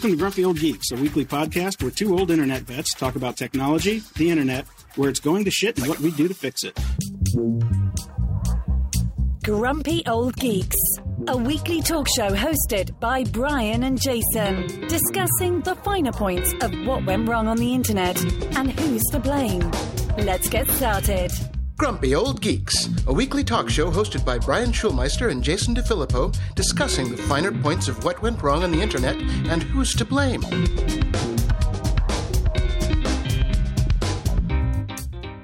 Welcome to Grumpy Old Geeks, a weekly podcast where two old internet vets talk about technology, the internet, where it's going to shit, and what we do to fix it. Grumpy Old Geeks, a weekly talk show hosted by Brian and Jason, discussing the finer points of what went wrong on the internet and who's to blame. Let's get started. Grumpy Old Geeks, a weekly talk show hosted by Brian Schulmeister and Jason DeFilippo, discussing the finer points of what went wrong on the internet and who's to blame.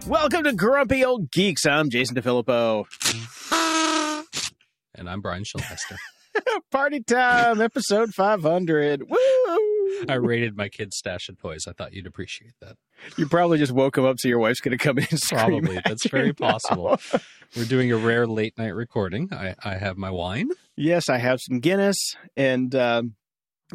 Welcome to Grumpy Old Geeks. I'm Jason DeFilippo. And I'm Brian Schulmeister. Party time, episode 500. Woo! I rated my kids' stash of toys. I thought you'd appreciate that. You probably just woke them up so your wife's going to come in and Probably. That's very now. possible. We're doing a rare late night recording. I, I have my wine. Yes, I have some Guinness. And um,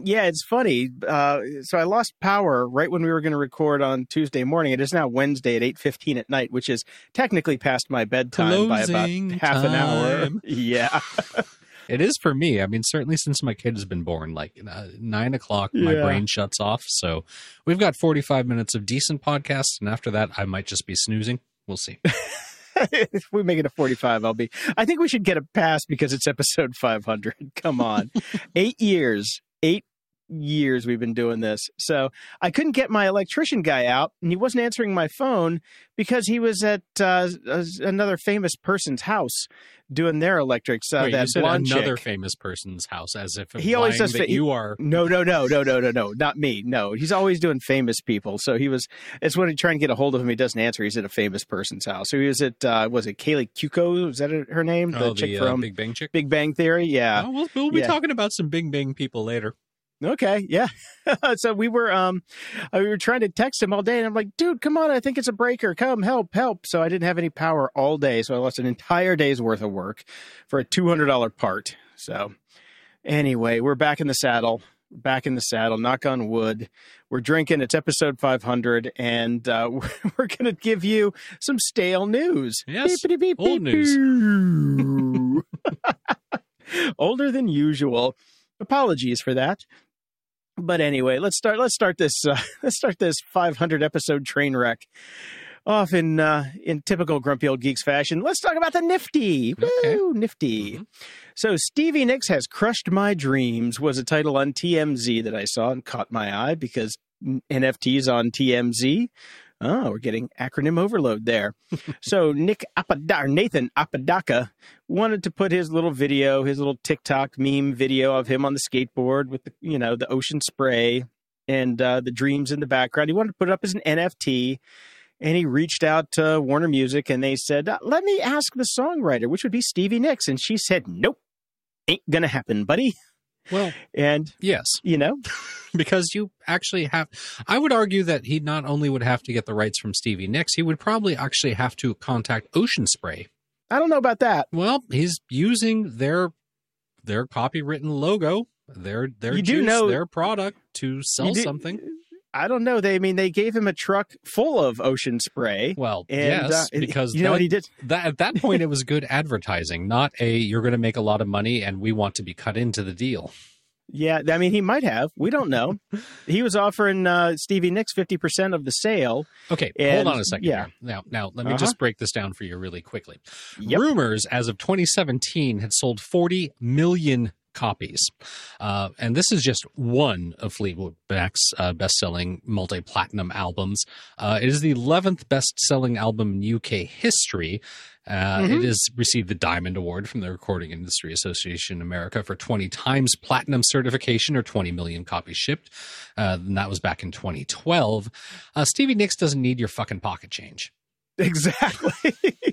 yeah, it's funny. Uh, so I lost power right when we were going to record on Tuesday morning. It is now Wednesday at 8.15 at night, which is technically past my bedtime by about Closing half an hour. Yeah. It is for me. I mean, certainly since my kid has been born, like uh, nine o'clock, my brain shuts off. So we've got 45 minutes of decent podcasts. And after that, I might just be snoozing. We'll see. if we make it a 45 i'll be i think we should get a pass because it's episode 500 come on eight years eight years we've been doing this so i couldn't get my electrician guy out and he wasn't answering my phone because he was at uh, uh, another famous person's house doing their electrics uh, Wait, that you said blonde another chick. famous person's house as if He always does that you are. no, no, no, no, no, no, no, not me. No, he's always doing famous people. So he was. It's when he trying to get a hold of him. He doesn't answer. He's at a famous person's house. So he was at. Uh, was it Kaley Cuoco? Was that her name? Oh, chick the uh, from Big Bang chick. Big Bang Theory. Yeah. Oh, we'll, we'll be Yeah. talking about some Big Bang people later. Okay. Yeah. so we were um uh, we were trying to text him all day, and I'm like, dude, come on, I think it's a breaker. Come help, help. So I didn't have any power all day, so I lost an entire day's worth of work for a two hundred dollar part. So anyway, we're back in the saddle. Back in the saddle. Knock on wood. We're drinking. It's episode 500, and uh, we're going to give you some stale news. Yes, beep, old beep, boo. Older than usual. Apologies for that. But anyway, let's start. Let's start this. Uh, let's start this 500 episode train wreck off in uh, in typical grumpy old geeks fashion. Let's talk about the Nifty. Okay. Woo, Nifty. Mhm. So Stevie Nicks has crushed my dreams was a title on TMZ that I saw and caught my eye because NFTs on TMZ. Oh, we're getting acronym overload there. so Nick Apodaca, Nathan Apodaca wanted to put his little video, his little TikTok meme video of him on the skateboard with the, you know, the ocean spray and uh, the dreams in the background. He wanted to put it up as an NFT. And he reached out to Warner Music and they said, uh, let me ask the songwriter, which would be Stevie Nicks. And she said, nope, ain't gonna happen, buddy. Well, And, yes, you know, because you actually have. I would argue that he not only would have to get the rights from Stevie Nicks, he would probably actually have to contact Ocean Spray. I don't know about that. Well, he's using their their copywritten logo, their their You do juice, know- their product to sell do- something. I don't know. They, I mean, they gave him a truck full of ocean spray. Well, And, yes, uh, because you know that, what he did? that at that point it was good advertising, not a you're going to make a lot of money and we want to be cut into the deal. Yeah, I mean, he might have. We don't know. he was offering uh, Stevie Nicks fifty percent of the sale. Okay, And- hold on a second. yeah. here. Now, now let me Uh-huh. just break this down for you really quickly. Yep. Rumors as of 2017 had sold 40 million copies, uh, and this is just one of Fleetwood Mac's uh, best-selling multi-platinum albums. Uh, it is the 11th best-selling album in UK history. Uh, Mhm. It has received the Diamond Award from the Recording Industry Association America for 20 times platinum certification or 20 million copies shipped. Uh, and that was back in 2012. Uh, Stevie Nicks doesn't need your fucking pocket change. Exactly.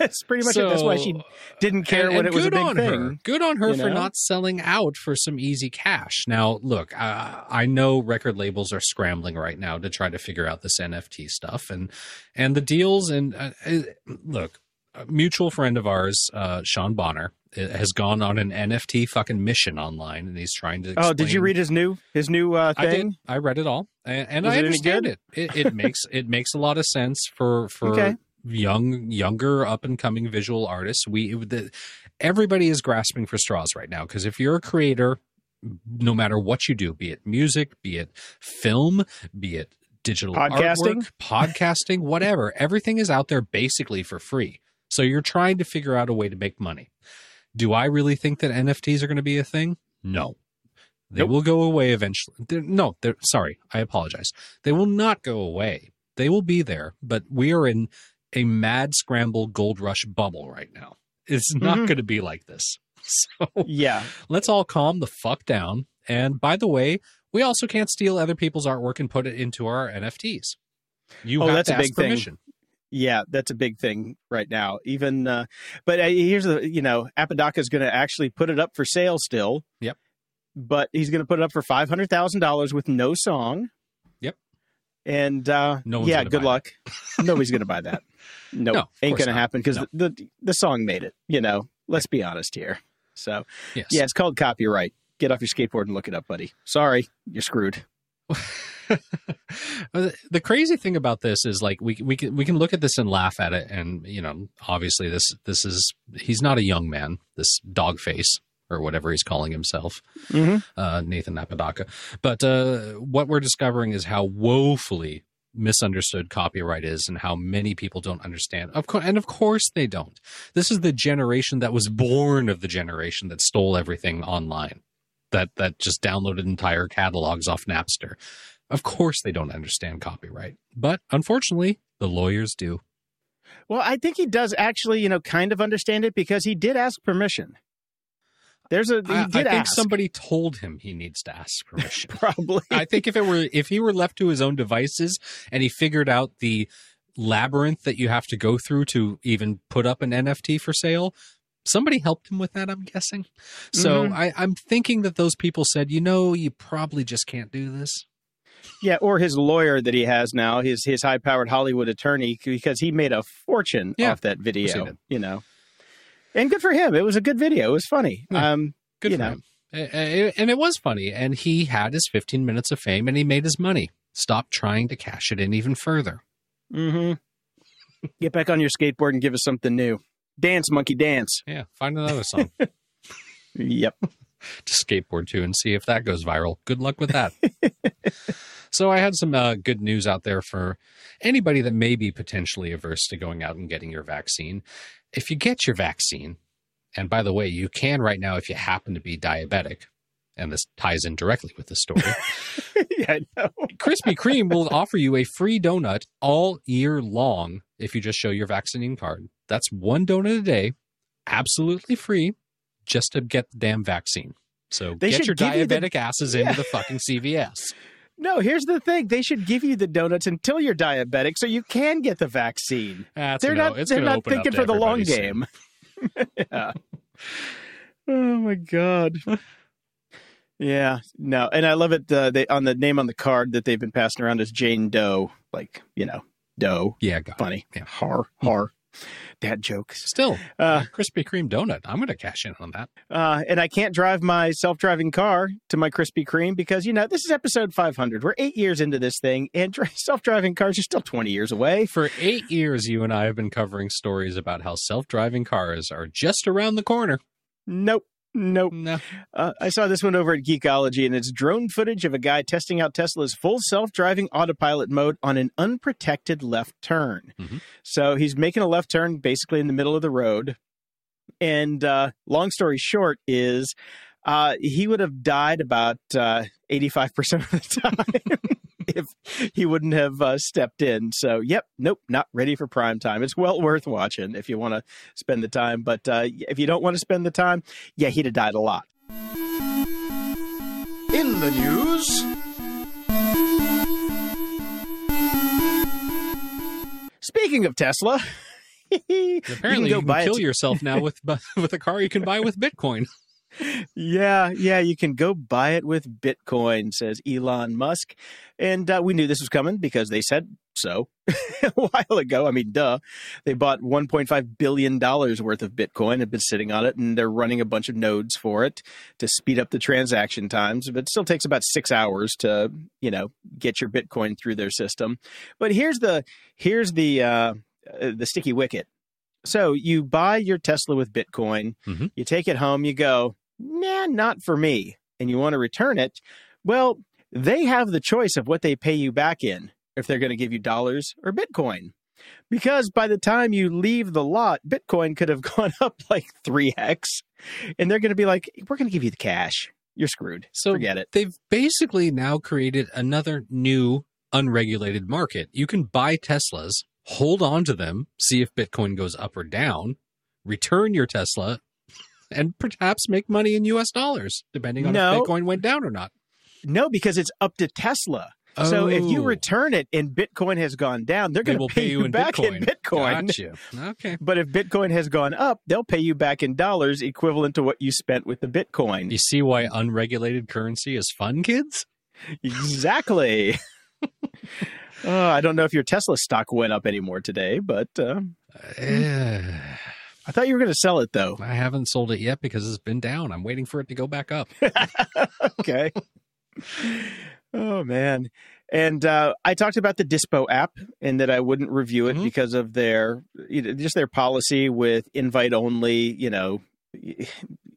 that's pretty much it. That's why she didn't care and- when and it was a good big on thing. Her. Good on her you for know? not selling out for some easy cash. Now, look, uh, I know record labels are scrambling right now to try to figure out this NFT stuff and and the deals. And uh, uh, look, a mutual friend of ours, uh, Sean Bonner, uh, has gone on an NFT fucking mission online, and he's trying to. Oh, did you read his new his new uh, I did. thing? I read it all, and, and I understand it. It, it makes it makes a lot of sense for for Okay. Young, younger, up and coming visual artists. We the, everybody is grasping for straws right now because if you're a creator, no matter what you do, be it music, be it film, be it digital Podcasting? artwork, podcasting, whatever, everything is out there basically for free. So you're trying to figure out a way to make money. Do I really think that NFTs are going to be a thing? No. They Nope. will go away eventually. They're, no, they're sorry. I apologize. They will not go away. They will be there, but we are in a mad scramble gold rush bubble right now. It's not Mhm. going to be like this. So Yeah. let's all calm the fuck down. And by the way, we also can't steal other people's artwork and put it into our NFTs. You Oh, have that's to a ask big thing. permission. Yeah, that's a big thing right now. Even, uh, but uh, here's the, you know, Apodaca is going to actually put it up for sale still. Yep. But he's going to put it up for five hundred thousand dollars with no song. And uh, No yeah, good luck. Nobody's going to buy that. Nope, No, ain't going to happen because No. the, the the song made it. You know, let's be honest here. So Yes. yeah, it's called copyright. Get off your skateboard and look it up, buddy. Sorry, you're screwed. The crazy thing about this is like we we can we can look at this and laugh at it, and you know, obviously this this is he's not a young man, this dog face or whatever he's calling himself, Mm-hmm. uh, Nathan Apodaca. But uh, what we're discovering is how woefully misunderstood copyright is, and how many people don't understand. Of course, and of course they don't. This is the generation that was born of the generation that stole everything online, that that just downloaded entire catalogs off Napster. Of course, they don't understand copyright, but unfortunately, the lawyers do. Well, I think he does actually, you know, kind of understand it because he did ask permission. There's a he I, I think ask somebody told him he needs to ask permission. probably. I think if it were if he were left to his own devices and he figured out the labyrinth that you have to go through to even put up an NFT for sale, somebody helped him with that. I'm guessing. So Mhm. I, I'm thinking that those people said, you know, you probably just can't do this. yeah, or his lawyer that he has now, his his high powered Hollywood attorney, because he made a fortune Yeah, off that video. You know, and good for him. It was a good video. It was funny. Yeah. Um, Good You for know. him. And it was funny. And he had his 15 minutes of fame and he made his money. Stop trying to cash it in even further. Mm-hmm. Get back on your skateboard and give us something new. Dance, monkey, dance. Yeah, find another song Yep. to skateboard to and see if that goes viral. Good luck with that. so I had some uh, good news out there for anybody that may be potentially averse to going out and getting your vaccine. If you get your vaccine, and by the way, you can right now if you happen to be diabetic, and this ties in directly with the story. yeah, I know. Krispy Kreme will offer you a free donut all year long if you just show your vaccine card. That's one donut a day, absolutely free, just to get the damn vaccine. So They get your you the- diabetic asses Yeah. into the fucking CVS. No, here's the thing. They should give you the donuts until you're diabetic so you can get the vaccine. That's they're no, not they're not thinking for the long soon. game. yeah. Oh my god. Yeah, no, and I love it. Uh, they on the name on the card that they've been passing around is Jane Doe, like you know, Doe. Yeah, got it. Funny, Yeah. har har, dad jokes. Still, Uh, Krispy Kreme donut. I'm going to cash in on that. Uh, and I can't drive my self-driving car to my Krispy Kreme because you know this is episode 500. We're eight years into this thing, and dri- self-driving cars are still 20 years away. For eight years, you and I have been covering stories about how self-driving cars are just around the corner. Nope, nope. No, Uh, I saw this one over at Geekologie, and it's drone footage of a guy testing out Tesla's full self-driving autopilot mode on an unprotected left turn. Mhm. So he's making a left turn basically in the middle of the road. And uh, long story short is uh, he would have died about uh, 85% of the time if he wouldn't have uh, stepped in. So, yep, nope, not ready for prime time. It's well worth watching if you want to spend the time. But uh, if you don't want to spend the time, yeah, he'd have died a lot. In the news, Speaking of Tesla, you apparently go you can, buy it kill to- yourself now with with a car you can buy with Bitcoin. Yeah, yeah, you can go buy it with Bitcoin, says Elon Musk. And uh, we knew this was coming because they said so a while ago. I mean, duh. They bought $1.5 billion worth of Bitcoin, have been sitting on it, and they're running a bunch of nodes for it to speed up the transaction times. But it still takes about six hours to, you know, get your Bitcoin through their system. But here's the here's the uh, uh, the sticky wicket. So you buy your Tesla with Bitcoin, Mhm. you take it home, you go, nah, not for me. and you want to return it, well, they have the choice of what they pay you back in if they're going to give you dollars or Bitcoin. Because by the time you leave the lot, Bitcoin could have gone up like 3x, and they're going to be like, we're going to give you the cash. You're screwed. So Forget it. They've basically now created another new unregulated market. You can buy Teslas, hold on to them, see if Bitcoin goes up or down, return your Tesla, and perhaps make money in US dollars, depending on No. if Bitcoin went down or not. No, because it's up to Tesla. So if you Oh. return it and Bitcoin has gone down, they're going to pay, you in back Bitcoin. in Bitcoin. Got you. Okay. But if Bitcoin has gone up, they'll pay you back in dollars equivalent to what you spent with the Bitcoin. You see why unregulated currency is fun, kids? Exactly. uh, I don't know if your Tesla stock went up anymore today, but uh, Eh, I thought you were going to sell it though. I haven't sold it yet because it's been down. I'm waiting for it to go back up. okay. oh man. And uh, I talked about the Dispo app and that I wouldn't review it Mhm. because of their you know, just their policy with invite only, you know,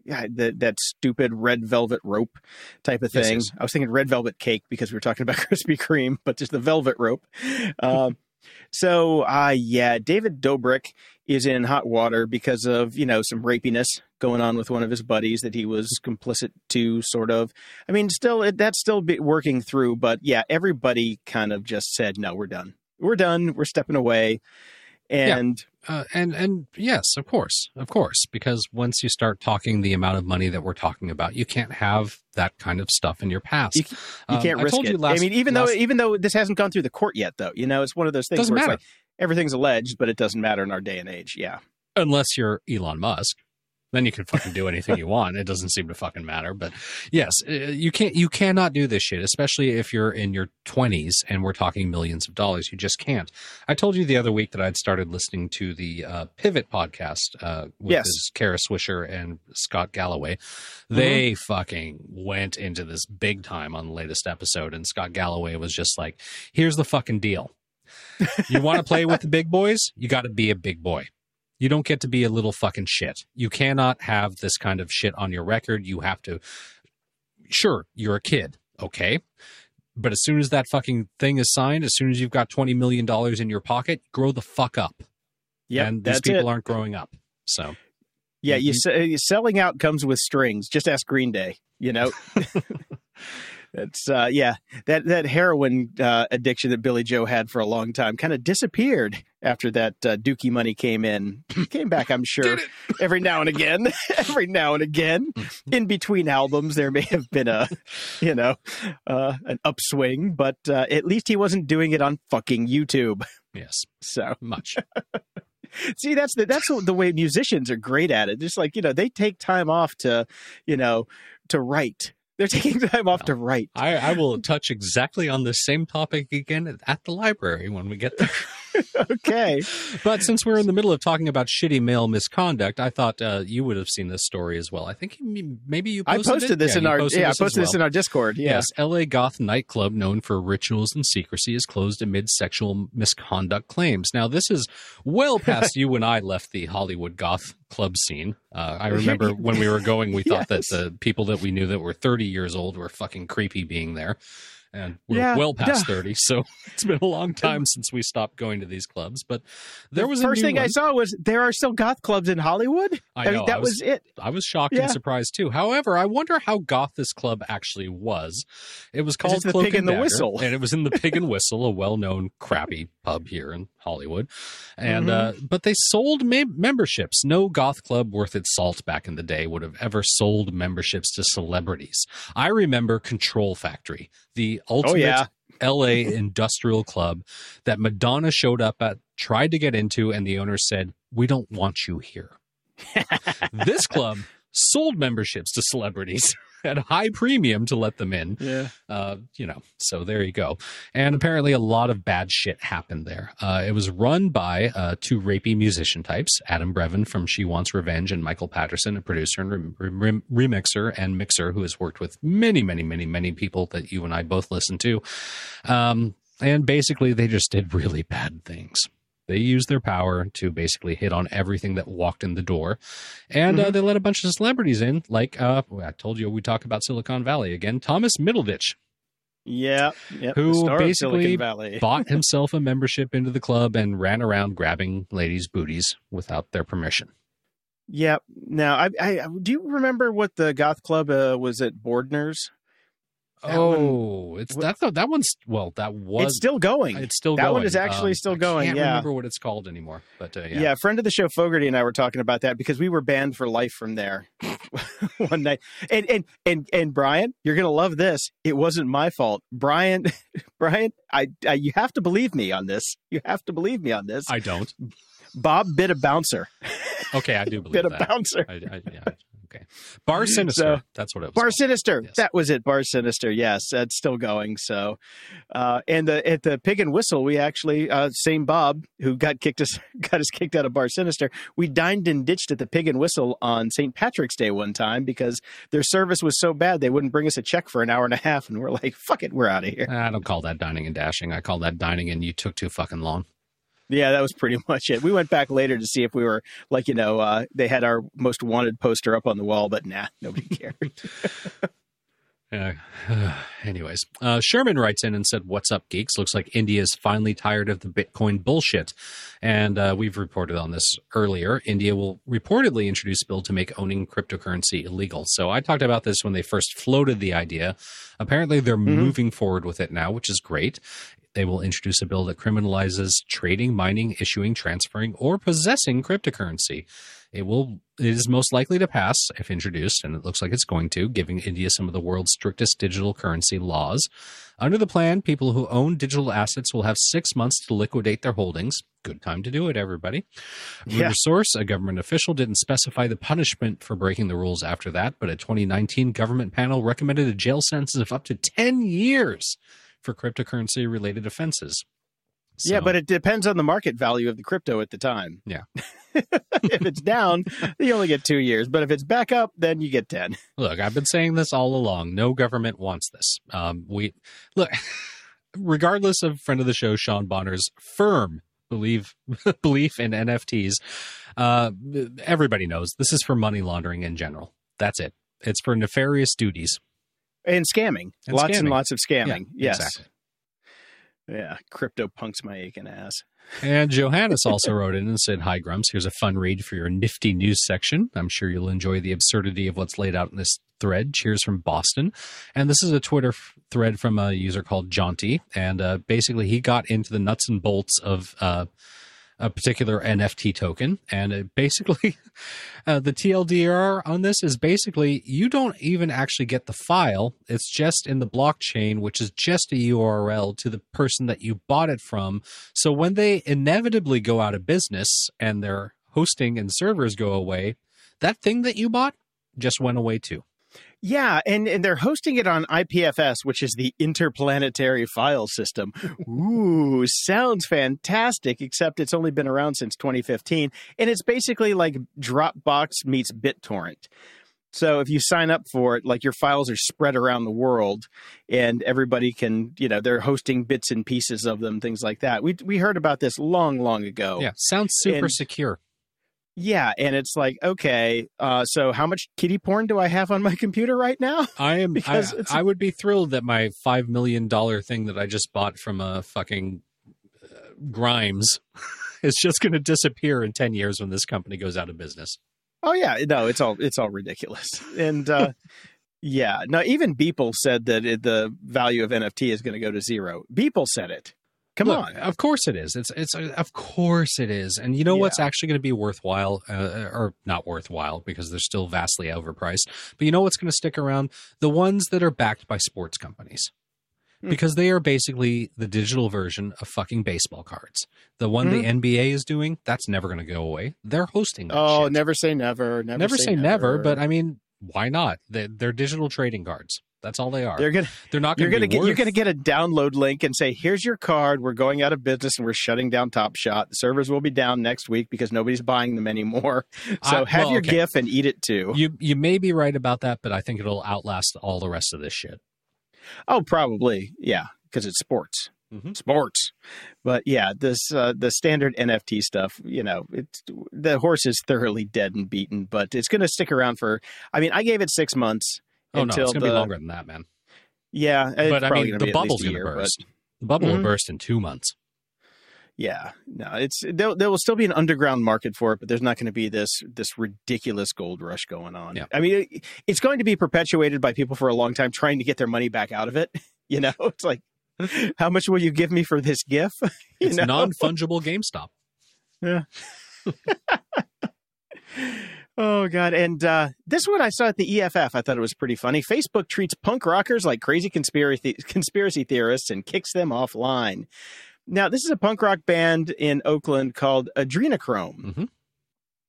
that that stupid red velvet rope type of Yes, thing. yes. I was thinking red velvet cake because we were talking about Krispy Kreme, but just the velvet rope. Um, so, uh, yeah, David Dobrik is in hot water because of you know some rapiness going on with one of his buddies that he was complicit to, sort of. I mean, still it, that's still be working through, but yeah, everybody kind of just said, "No, we're done. We're done. We're stepping away." And Uh, and and yes, of course, of course, because once you start talking the amount of money that we're talking about, you can't have that kind of stuff in your past. You- you Um, can't I risk told it. you last- I mean, even last- though even though this hasn't gone through the court yet, though, you know, it's one of those things Doesn't where matter. it's like everything's alleged, but it doesn't matter in our day and age. Yeah. unless you're Elon Musk. Then you can fucking do anything you want. It doesn't seem to fucking matter. But yes, uh, you can't. You cannot do this shit, especially if you're in your 20s and we're talking millions of dollars. You just can't. I told you the other week that I'd started listening to the uh, Pivot podcast uh, with Yes. Kara Swisher and Scott Galloway. They fucking went into this big time on the latest episode, and Scott Galloway was just like, "Here's the fucking deal." You want to play with the big boys? You got to be a big boy. You don't get to be a little fucking shit. You cannot have this kind of shit on your record. You have to. Sure, you're a kid, okay? But as soon as that fucking thing is signed, as soon as you've got $20 million in your pocket, grow the fuck up. Yeah. and these people it. aren't growing up. So, Yeah, you, selling out comes with strings. Just ask Green Day. You know, that's uh, yeah. That that heroin uh, addiction that Billie Joe had for a long time kind of disappeared after that uh, Dookie money came in. came back, I'm sure, every now and again. every now and again, in between albums, there may have been a you know uh, an upswing, but uh, at least he wasn't doing it on fucking YouTube. yes, So much. See, that's the that's the way musicians are great at it. Just like you know, they take time off to, you know, to write. They're taking time off to write. I, I will touch exactly on the same topic again at the library when we get there. Okay, But since we're in the middle of talking about shitty male misconduct, I thought uh, you would have seen this story as well. I think maybe you I posted, posted it? this Yeah, in our posted yeah, I posted this well. in our Discord. Yeah. Yes, LA Goth nightclub known for rituals and secrecy is closed amid sexual misconduct claims. Now, this is well past you and I left the Hollywood goth club scene. Uh, I remember when we were going, we thought Yes. that the people that we knew that were 30 years old were fucking creepy being there. And we're Yeah, well past yeah. 30, so it's been a long time since we stopped going to these clubs. But there was the a first thing I saw was there are still goth clubs in Hollywood. I mean, know, that I was, was- it. I was shocked Yeah. and surprised too. However, I wonder how goth this club actually was. It was called the Pig and the Dagger, Whistle. and it was in the Pig and Whistle, a well-known crappy pub here in Hollywood. And Mm-hmm. uh, but they sold me- memberships. No goth club worth its salt back in the day would have ever sold memberships to celebrities. I remember Control Factory, the ultimate Oh, yeah. LA industrial club that Madonna showed up at, tried to get into, and the owner said, "We don't want you here." this club sold memberships to celebrities at a high premium to let them in. Yeah. Uh, you know, so there you go. And apparently, a lot of bad shit happened there. Uh, it was run by uh, two rapey musician types Adam Bravin from She Wants Revenge and Michael Patterson, a producer and rem- rem- remixer and mixer who has worked with many, many, many, many people that you and I both listen to. Um, and basically, they just did really bad things. They used their power to basically hit on everything that walked in the door. And uh, Mhm. they let a bunch of celebrities in, like uh, I told you, we talk about Silicon Valley again. Thomas Middleditch Yeah, yep, Who basically bought himself a membership into the club and ran around grabbing ladies' booties without their permission. Yeah. Now, I, I do you remember what the goth club uh, was at Bordner's? That oh, it's that that one's well, that was it's still going. it's still that going. one is actually Um, still I going, Can't yeah. remember what it's called anymore, but uh, yeah. yeah. friend of the show, Fogarty, and I were talking about that because we were banned for life from there one night. And and and and Brian, you're gonna love this. It wasn't my fault, Brian. Brian, I, I you have to believe me on this. You have to believe me on this. I don't. Bob bit a bouncer. Okay, I do believe bit a bouncer. I, I, yeah, okay. Bar Sinister. So- that's what it was. Bar called. Sinister. Yes. That was it. Bar Sinister. Yes, that's still going. So, uh, and the, at the Pig and Whistle, we actually uh, same Bob who got kicked us got us kicked out of Bar Sinister. We dined and ditched at the Pig and Whistle on St. Patrick's Day one time because their service was so bad they wouldn't bring us a check for an hour and a half, and we're like, "Fuck it, we're out of here." I don't call that dining and dashing. I call that dining and you took too fucking long. Yeah, that was pretty much it. We went back later to see if we were like, you know, uh, they had our most wanted poster up on the wall, but nah, nobody cared. Uh, anyways, uh, Sherman writes in and said, "What's up, geeks? Looks like India is finally tired of the Bitcoin bullshit." And uh, we've reported on this earlier. India will reportedly introduce a bill to make owning cryptocurrency illegal. So I talked about this when they first floated the idea. Apparently, they're moving forward with it now, which is great. They will introduce a bill that criminalizes trading, mining, issuing, transferring, or possessing cryptocurrency. It will it is most likely to pass if introduced, and it looks like it's going to, giving India some of the world's strictest digital currency laws. Under the plan, people who own digital assets will have six months to liquidate their holdings. Good time to do it, everybody. Yeah. Source, a government official didn't specify the punishment for breaking the rules after that, but a 2019 government panel recommended a jail sentence of up to 10 years for cryptocurrency related offenses. Yeah, but it depends on the market value of the crypto at the time. Yeah. if it's down, you only get two years. But if it's back up, then you get 10. Look, I've been saying this all along. No government wants this. Um, we look, regardless of friend of the show Sean Bonner's firm believe belief in NFTs. Uh, everybody knows this is for money laundering in general. That's it. It's for nefarious duties. And scamming. And lots and lots of scamming. Yeah, yes. exactly. Yeah. Crypto punks my aching ass. And Johannes also wrote in and said, Hi, Grumps. Here's a fun read for your nifty news section. I'm sure you'll enjoy the absurdity of what's laid out in this thread. Cheers from Boston. And this is a Twitter f- thread from a user called Jonty. And uh, basically, he got into the nuts and bolts of uh, a particular NFT token. And basically, uh, the TLDR on this is basically you don't even actually get the file. It's just in the blockchain, which is just a URL to the person that you bought it from. So when they inevitably go out of business and their hosting and servers go away, that thing that you bought just went away too. Yeah, and, and they're hosting it on IPFS, which is the Interplanetary File System. Ooh, sounds fantastic, except it's only been around since 2015. And it's basically like Dropbox meets BitTorrent. So if you sign up for it, like your files are spread around the world and everybody can, you know, they're hosting bits and pieces of them, things like that. We, we heard about this long, long ago. Yeah, sounds super And- secure. Yeah, and it's like, okay, uh, so how much kitty porn do I have on my computer right now? I am. Because it's- I would be thrilled that my five million dollar thing that I just bought from a fucking uh, Grimes is just going to disappear in ten years when this company goes out of business. Oh yeah, no, it's all it's all ridiculous. And uh, yeah, no, even Beeple said that it, the value of NFT is going to go to zero. Beeple said it. Come Look, on. of course it is. It's it's of course it is. And you know what's actually going to be worthwhile, uh, or not worthwhile because they're still vastly overpriced. But you know what's going to stick around? The ones that are backed by sports companies. Hmm. Because they are basically the digital version of fucking baseball cards. The one the NBA is doing, that's never going to go away. They're hosting that Oh, shit. never say never. Never, never say never, but I mean, why not? They're, they're digital trading cards. That's all they are. they're going They're, gonna not you're going gonna get worth, you're gonna get a download link and say, "Here's your card. We're going out of business and we're shutting down Top Shot. The servers will be down next week because nobody's buying them anymore. So I- have well, your okay. GIF and eat it too. You you may be right about that, but I think it'll outlast all the rest of this shit. oh, probably, yeah, because it's sports. Mhm. sports. But yeah, this uh, the standard NFT stuff, you know, it's the horse is thoroughly dead and beaten, but it's going to stick around for. I mean, I gave it six months. Oh no, it's going to the, be longer than that, man. Yeah, it's but I mean, the bubble's going to year, but- burst. The bubble Mhm. will burst in two months. Yeah, no, it's there. There will still be an underground market for it, but there's not going to be this this ridiculous gold rush going on. Yeah. I mean, it, it's going to be perpetuated by people for a long time trying to get their money back out of it. You know, it's like, how much will you give me for this GIF? You It's non fungible GameStop. Oh god! And uh, this one I saw at the EFF. I thought it was pretty funny. Facebook treats punk rockers like crazy conspiracy conspiracy theorists and kicks them offline. Now, this is a punk rock band in Oakland called Adrenochrome. Mhm.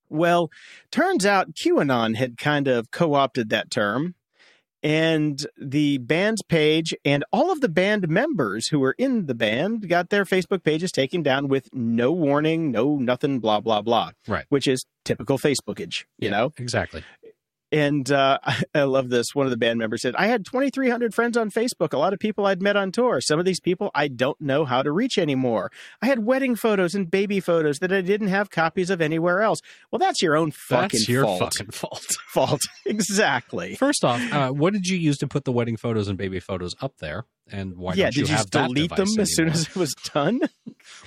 Well, turns out QAnon had kind of co-opted that term, and the band's page and all of the band members who were in the band got their Facebook pages taken down with no warning, no nothing, blah blah blah. Right. Which is typical Facebookage, you Yeah, know. exactly. And uh, I, love this. One of the band members said, I had 2,300 friends on Facebook, a lot of people I'd met on tour. Some of these people I don't know how to reach anymore. I had wedding photos and baby photos that I didn't have copies of anywhere else. Well, that's your own fucking That's your fault. fucking fault. fault. exactly. First off, uh, what did you use to put the wedding photos and baby photos up there? And why yeah, you did you just delete them device as soon as it was done?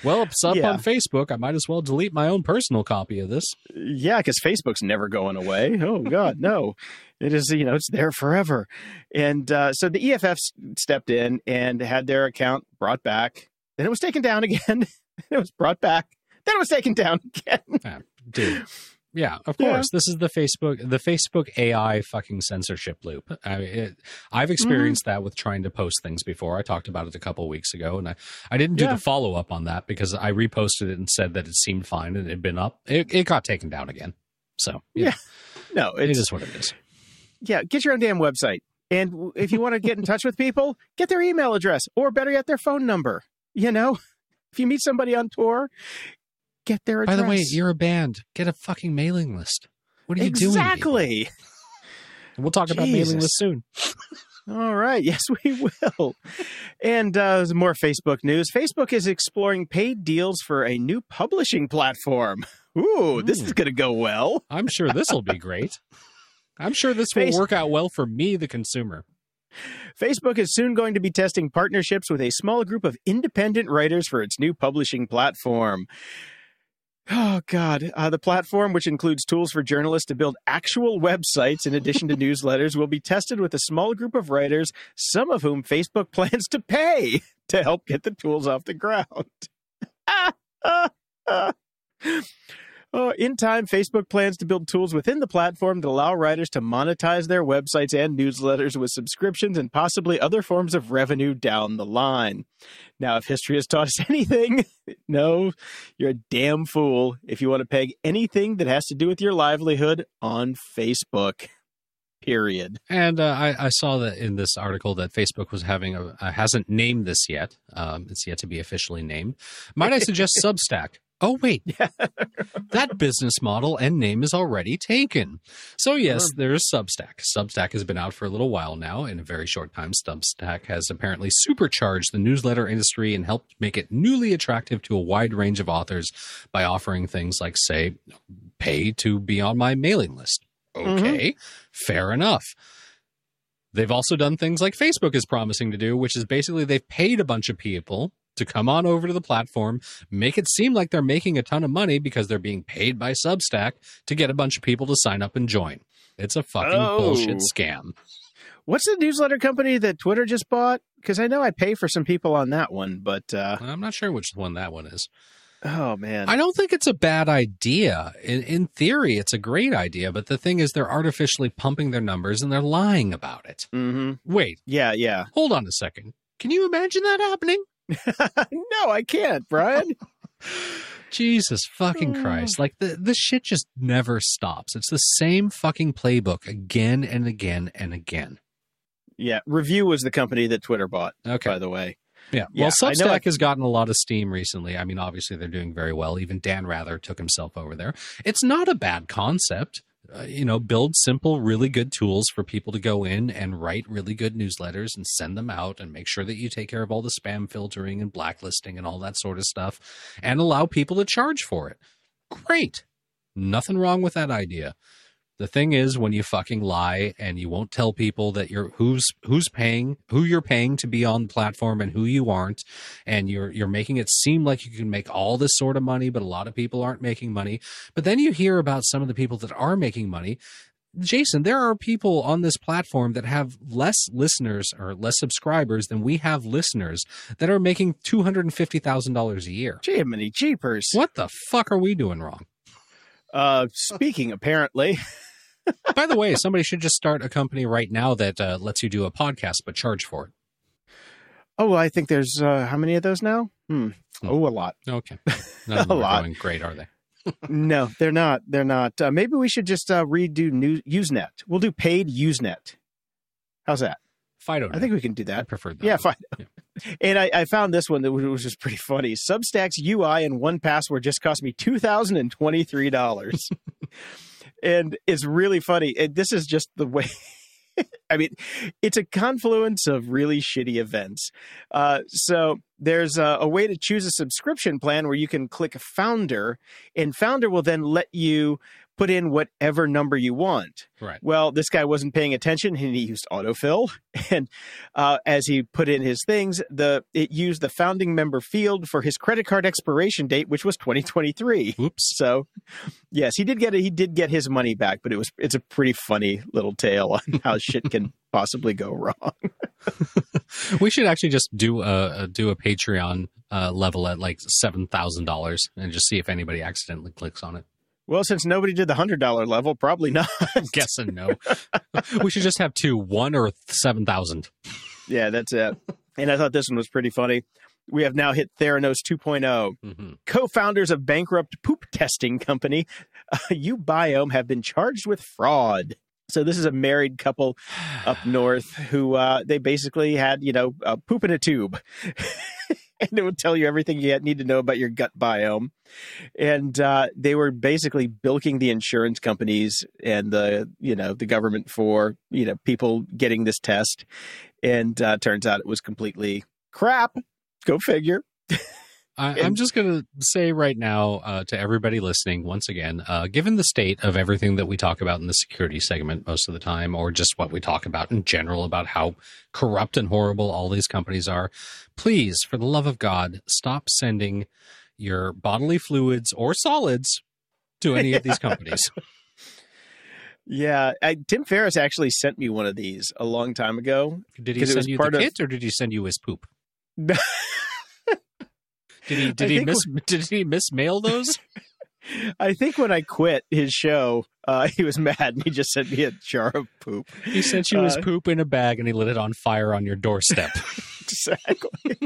Well, it's up Yeah. on Facebook. I might as well delete my own personal copy of this. Yeah, because Facebook's never going away. Oh God, no! It is, you know, it's there forever. And uh, so the EFF stepped in and had their account brought back. Then it was taken down again. it was brought back. Then it was taken down again. Ah, dude. Yeah, of Yeah. course. This is the Facebook, the Facebook AI fucking censorship loop. I, it, I've experienced Mm-hmm. that with trying to post things before. I talked about it a couple of weeks ago, and I, I didn't do Yeah. the follow up on that because I reposted it and said that it seemed fine and it had been up. It, it got taken down again. So Yeah. No, it it's is what it is. yeah. Get your own damn website. And if you want to get in touch with people, get their email address or better yet, their phone number. You know, if you meet somebody on tour, get their By the way, you're a band. Get a fucking mailing list. What are you doing? exactly. We'll talk about mailing Jesus. lists soon. All right. Yes, we will. And uh, more Facebook news. Facebook is exploring paid deals for a new publishing platform. Ooh, this is going to go well. I'm sure this will be great. I'm sure this will work out well for me, the consumer. Facebook is soon going to be testing partnerships with a small group of independent writers for its new publishing platform. Oh, God. Uh, the platform, which includes tools for journalists to build actual websites in addition to newsletters, will be tested with a small group of writers, some of whom Facebook plans to pay to help get the tools off the ground. Ah, ah, ah. Oh, in time, Facebook plans to build tools within the platform that allow writers to monetize their websites and newsletters with subscriptions and possibly other forms of revenue down the line. Now, if history has taught us anything, no, you're a damn fool if you want to peg anything that has to do with your livelihood on Facebook. Period. And uh, I, I saw that in this article that Facebook was having a uh, hasn't named this yet. Um, it's yet to be officially named. Might I suggest Substack? Oh wait, that business model and name is already taken. So yes, there is Substack. Substack has been out for a little while now. In a very short time, Substack has apparently supercharged the newsletter industry and helped make it newly attractive to a wide range of authors by offering things like, say, pay to be on my mailing list. Mm-hmm. Okay, fair enough. They've also done things like Facebook is promising to do, which is basically they've paid a bunch of people to come on over to the platform, make it seem like they're making a ton of money because they're being paid by Substack to get a bunch of people to sign up and join. It's a fucking Oh. bullshit scam. What's the newsletter company that Twitter just bought? Because I know I pay for some people on that one, but uh, I'm not sure which one that one is. oh man, I don't think it's a bad idea. In, in theory, it's a great idea, but the thing is, they're artificially pumping their numbers and they're lying about it. hmm Wait, yeah, yeah. hold on a second. Can you imagine that happening? no, I can't, Brian. Jesus fucking Christ. Like the this shit just never stops. It's the same fucking playbook again and again and again. yeah, Revue was the company that Twitter bought, Okay. by the way. Yeah. Yeah, Well, I Substack it- has gotten a lot of steam recently. I mean, obviously they're doing very well. Even Dan Rather took himself over there. It's not a bad concept. Uh, you know, build simple, really good tools for people to go in and write really good newsletters and send them out and make sure that you take care of all the spam filtering and blacklisting and all that sort of stuff and allow people to charge for it. Great. Nothing wrong with that idea. The thing is when you fucking lie and you won't tell people that you're who's who's paying, who you're paying to be on the platform and who you aren't, and you're you're making it seem like you can make all this sort of money, but a lot of people aren't making money. But then you hear about some of the people that are making money. Jason, there are people on this platform that have less listeners or less subscribers than we have listeners that are making two hundred and fifty thousand dollars a year. Jiminy jeepers. What the fuck are we doing wrong? Uh, speaking, apparently. By the way, somebody should just start a company right now that uh, lets you do a podcast but charge for it. Oh, well, I think there's uh, how many of those now? Hmm. Oh, a lot. Okay, none of them A are lot. going great, are they? no, they're not. They're not. Uh, maybe we should just uh, redo new, Usenet. We'll do paid Usenet. How's that? Fido. I think we can do that. I that. prefer that. Yeah, one. fine. And I, I found this one that was, was just pretty funny. Substack's UI and 1Password just cost me two thousand and twenty three dollars, and it's really funny. And this is just the way. I mean, it's a confluence of really shitty events. Uh, so there's a, a way to choose a subscription plan where you can click Founder, and Founder will then let you put in whatever number you want. Right. Well, this guy wasn't paying attention and he used autofill. And uh, as he put in his things, the it used the founding member field for his credit card expiration date, which was 2023. Oops. So, yes, he did get it. He did get his money back, but it was it's a pretty funny little tale on how shit can possibly go wrong. We should actually just do a, do a Patreon uh, level at like seven thousand dollars and just see if anybody accidentally clicks on it. Well, since nobody did the hundred dollar level, probably not. I'm guessing no. we should just have two, one or seven thousand. yeah, that's it. And I thought this one was pretty funny. We have now hit Theranos 2.0. Mm-hmm. co-founders of bankrupt poop testing company uh, uBiome have been charged with fraud. So this is a married couple up north who uh, they basically had you know uh, poop in a tube, and it would tell you everything you need to know about your gut biome. And uh, they were basically bilking the insurance companies and the you know the government for you know people getting this test. And uh, turns out it was completely crap. Go figure. I, I'm just going to say right now uh, to everybody listening, once again, uh, given the state of everything that we talk about in the security segment most of the time, or just what we talk about in general about how corrupt and horrible all these companies are, please, for the love of God, stop sending your bodily fluids or solids to any of these companies. Yeah, I, Tim Ferriss actually sent me one of these a long time ago. Did he send you the of- kit, or did he send you his poop? Did he? I Did he think miss? Did he mismail those? I think when I quit his show, uh, he was mad and he just sent me a jar of poop. He sent you his Uh, poop in a bag and he lit it on fire on your doorstep. Exactly.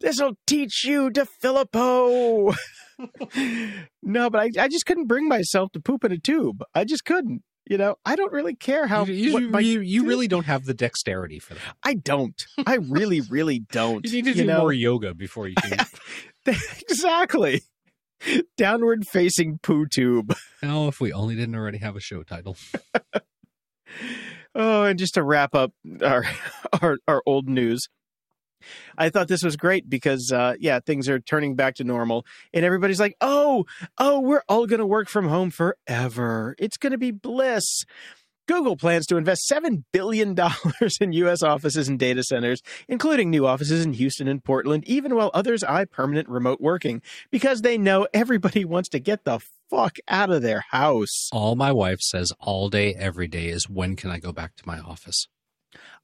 This'll teach you to Filippo. no, but I, I just couldn't bring myself to poop in a tube. I just couldn't. You know, I don't really care how. you you, my- you, you really don't have the dexterity for that. I don't. I really, really don't. You need to do know? more yoga before you can. exactly. Downward facing poo tube. oh, if we only didn't already have a show title. Oh, and just to wrap up our our, our old news. I thought this was great because uh yeah, things are turning back to normal and everybody's like, "Oh, oh, we're all going to work from home forever. It's going to be bliss." Google plans to invest $7 billion in U.S. offices and data centers, including new offices in Houston and Portland, even while others eye permanent remote working, because they know everybody wants to get the fuck out of their house. All my wife says all day, every day is when can I go back to my office?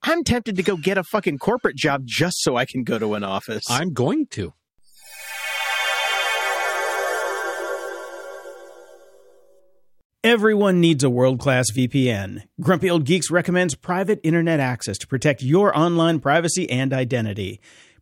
I'm tempted to go get a fucking corporate job just so I can go to an office. I'm going to. Everyone needs a world class VPN. Grumpy Old Geeks recommends private internet access to protect your online privacy and identity.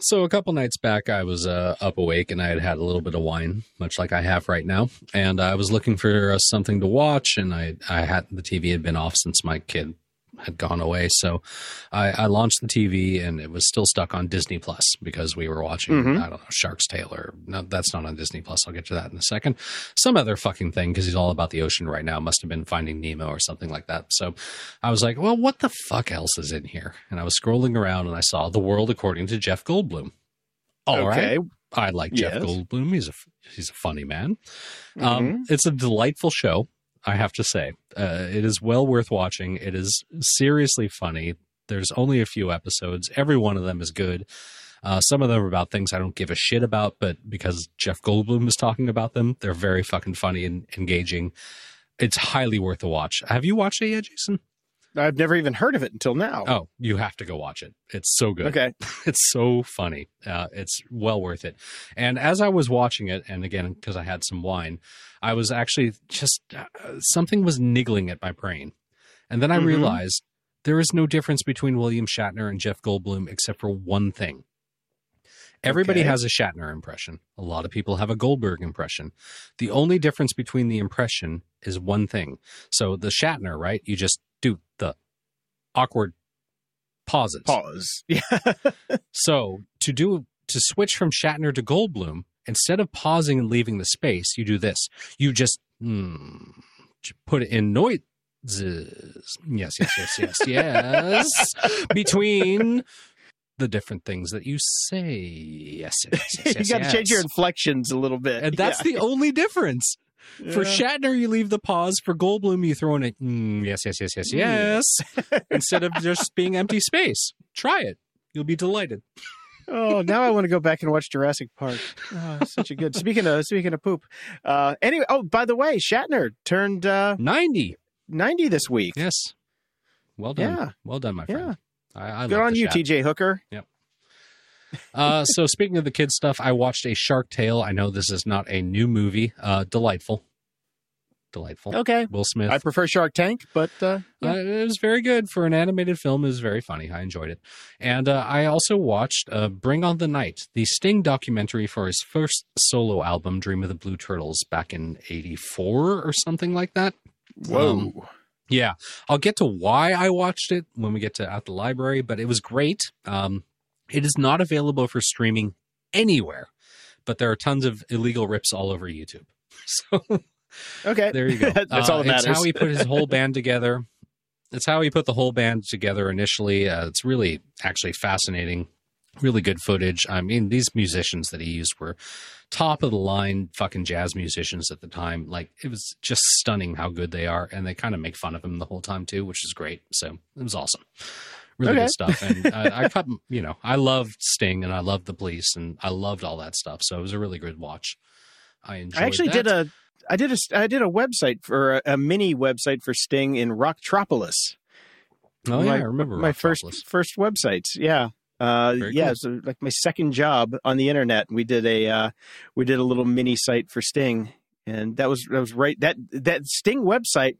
So a couple nights back, I was uh, up awake and I had had a little bit of wine, much like I have right now, and I was looking for uh, something to watch. And I, I had the TV had been off since my kid had gone away, so I, I launched the TV and it was still stuck on Disney Plus because we were watching Mhm. I don't know Shark's Tale or no, that's not on Disney Plus. I'll get to that in a second. Some other fucking thing because he's all about the ocean right now. Must have been Finding Nemo or something like that. So I was like, well, what the fuck else is in here? And I was scrolling around and I saw The World According to Jeff Goldblum. All right, Okay. I like Jeff Yes. Goldblum. He's a he's a funny man. Mhm. Um, it's a delightful show, I have to say. Uh, it is well worth watching. It is seriously funny. There's only a few episodes. Every one of them is good. Uh, some of them are about things I don't give a shit about, but because Jeff Goldblum is talking about them, they're very fucking funny and engaging. It's highly worth a watch. Have you watched it yet, Jason? I've never even heard of it until now. Oh, you have to go watch it. It's so good. Okay. it's so funny. Uh, it's well worth it. And as I was watching it, and again because I had some wine, I was actually just uh, something was niggling at my brain, and then I Mhm. realized there is no difference between William Shatner and Jeff Goldblum except for one thing. Everybody Okay. has a Shatner impression. A lot of people have a Goldberg impression. The only difference between the impression is one thing. So the Shatner, right? You just do the awkward pauses. Pause. Yeah. So to do to switch from Shatner to Goldblum, instead of pausing and leaving the space, you do this. You just hmm, put it in noises. Yes, yes, yes, yes, yes. Between the different things that you say. Yes, yes, yes, yes, you got to yes. change your inflections a little bit. And that's Yeah. the only difference. For Shatner, you leave the pause. For Goldblum, you throw in a mm, yes, yes, yes, yes, yes, instead of just being empty space. Try it. You'll be delighted. Oh, now I want to go back and watch Jurassic Park. Oh, such a good. Speaking of speaking of poop. Uh, anyway, oh by the way, Shatner turned uh, 90. ninety this week. Yes. Well done. Yeah. Well done, my Yeah. friend. I, I Good on you, Shat. TJ Hooker. Yep. uh, so speaking of the kids stuff, I watched a Shark Tale. I know this is not a new movie. Uh, delightful. Delightful. Okay, Will Smith. I prefer Shark Tank, but uh, yeah. Uh, it was very good for an animated film. It was very funny. I enjoyed it, and uh, I also watched uh, "Bring on the Night," the Sting documentary for his first solo album, "Dream of the Blue Turtles," back in '84 or something like that. whoa. Um, Yeah, I'll get to why I watched it when we get to at the library, but it was great. Um, it is not available for streaming anywhere, but there are tons of illegal rips all over YouTube. So Okay. There you go. That's Uh, all that It's matters. how he put his whole band together. It's how he put the whole band together initially. Uh, it's really actually fascinating. Really good footage. I mean, these musicians that he used were top of the line fucking jazz musicians at the time. Like it was just stunning how good they are, and they kind of make fun of him the whole time too, which is great. So it was awesome. Really Okay. good stuff. And I, I cut, you know, I loved Sting and I loved the Police and I loved all that stuff. So it was a really good watch. I enjoyed. I actually that. did a I did a I did a website for a, a mini website for Sting in Rocktropolis. Oh my, yeah, I remember my Rocktropolis. first first websites. Yeah. Uh, Very yeah, cool. like my second job on the internet. We did a uh, we did a little mini site for Sting, and that was that was right that that Sting website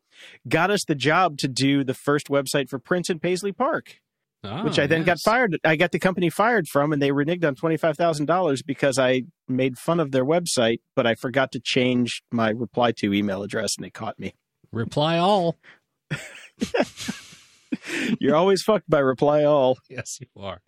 got us the job to do the first website for Prince in Paisley Park, Ah, which I then got fired. I got the company fired from, and they reneged on twenty five thousand dollars because I made fun of their website, but I forgot to change my reply to email address, and they caught me. Reply all. You're always fucked by reply all. Yes, you are.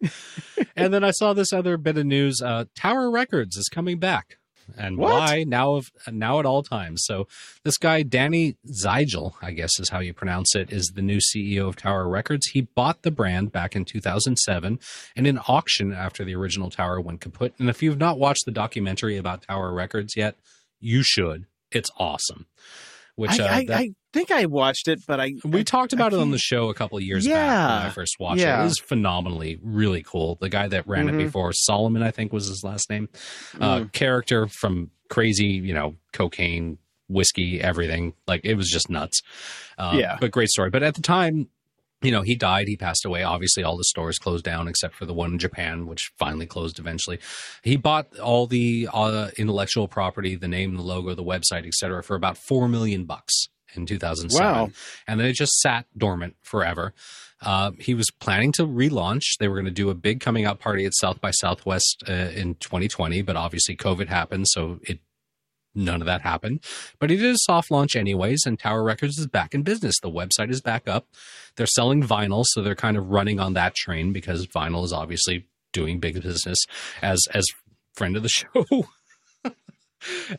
and then I saw this other bit of news. Uh, Tower Records is coming back. And What? why now of now at all times. So this guy Danny Zeigel, I guess is how you pronounce it, is the new CEO of Tower Records. He bought the brand back in 2007 in an auction after the original Tower went kaput. And if you've not watched the documentary about Tower Records yet, you should. It's awesome. Which I, uh, I, that- I think I watched it, but I we I- talked about I it on the show a couple of years back when Yeah. I first watched it. Yeah. It was phenomenally really cool. The guy that ran Mhm. it before, Solomon, I think was his last name. Uh, Mm. character from crazy, you know, cocaine, whiskey, everything. Like it was just nuts. Uh, Yeah. But great story. But at the time, you know, he died, he passed away. Obviously, all the stores closed down except for the one in Japan, which finally closed eventually. He bought all the uh, intellectual property, the name, the logo, the website, etc., for about four million bucks in 2007. Wow. And then it just sat dormant forever. Uh, he was planning to relaunch. They were going to do a big coming out party at South by Southwest uh, in 2020, but obviously COVID happened, so it none of that happened. But he did a soft launch anyways, and Tower Records is back in business. The website is back up. They're selling vinyl, so they're kind of running on that train because vinyl is obviously doing big business. As as friend of the show.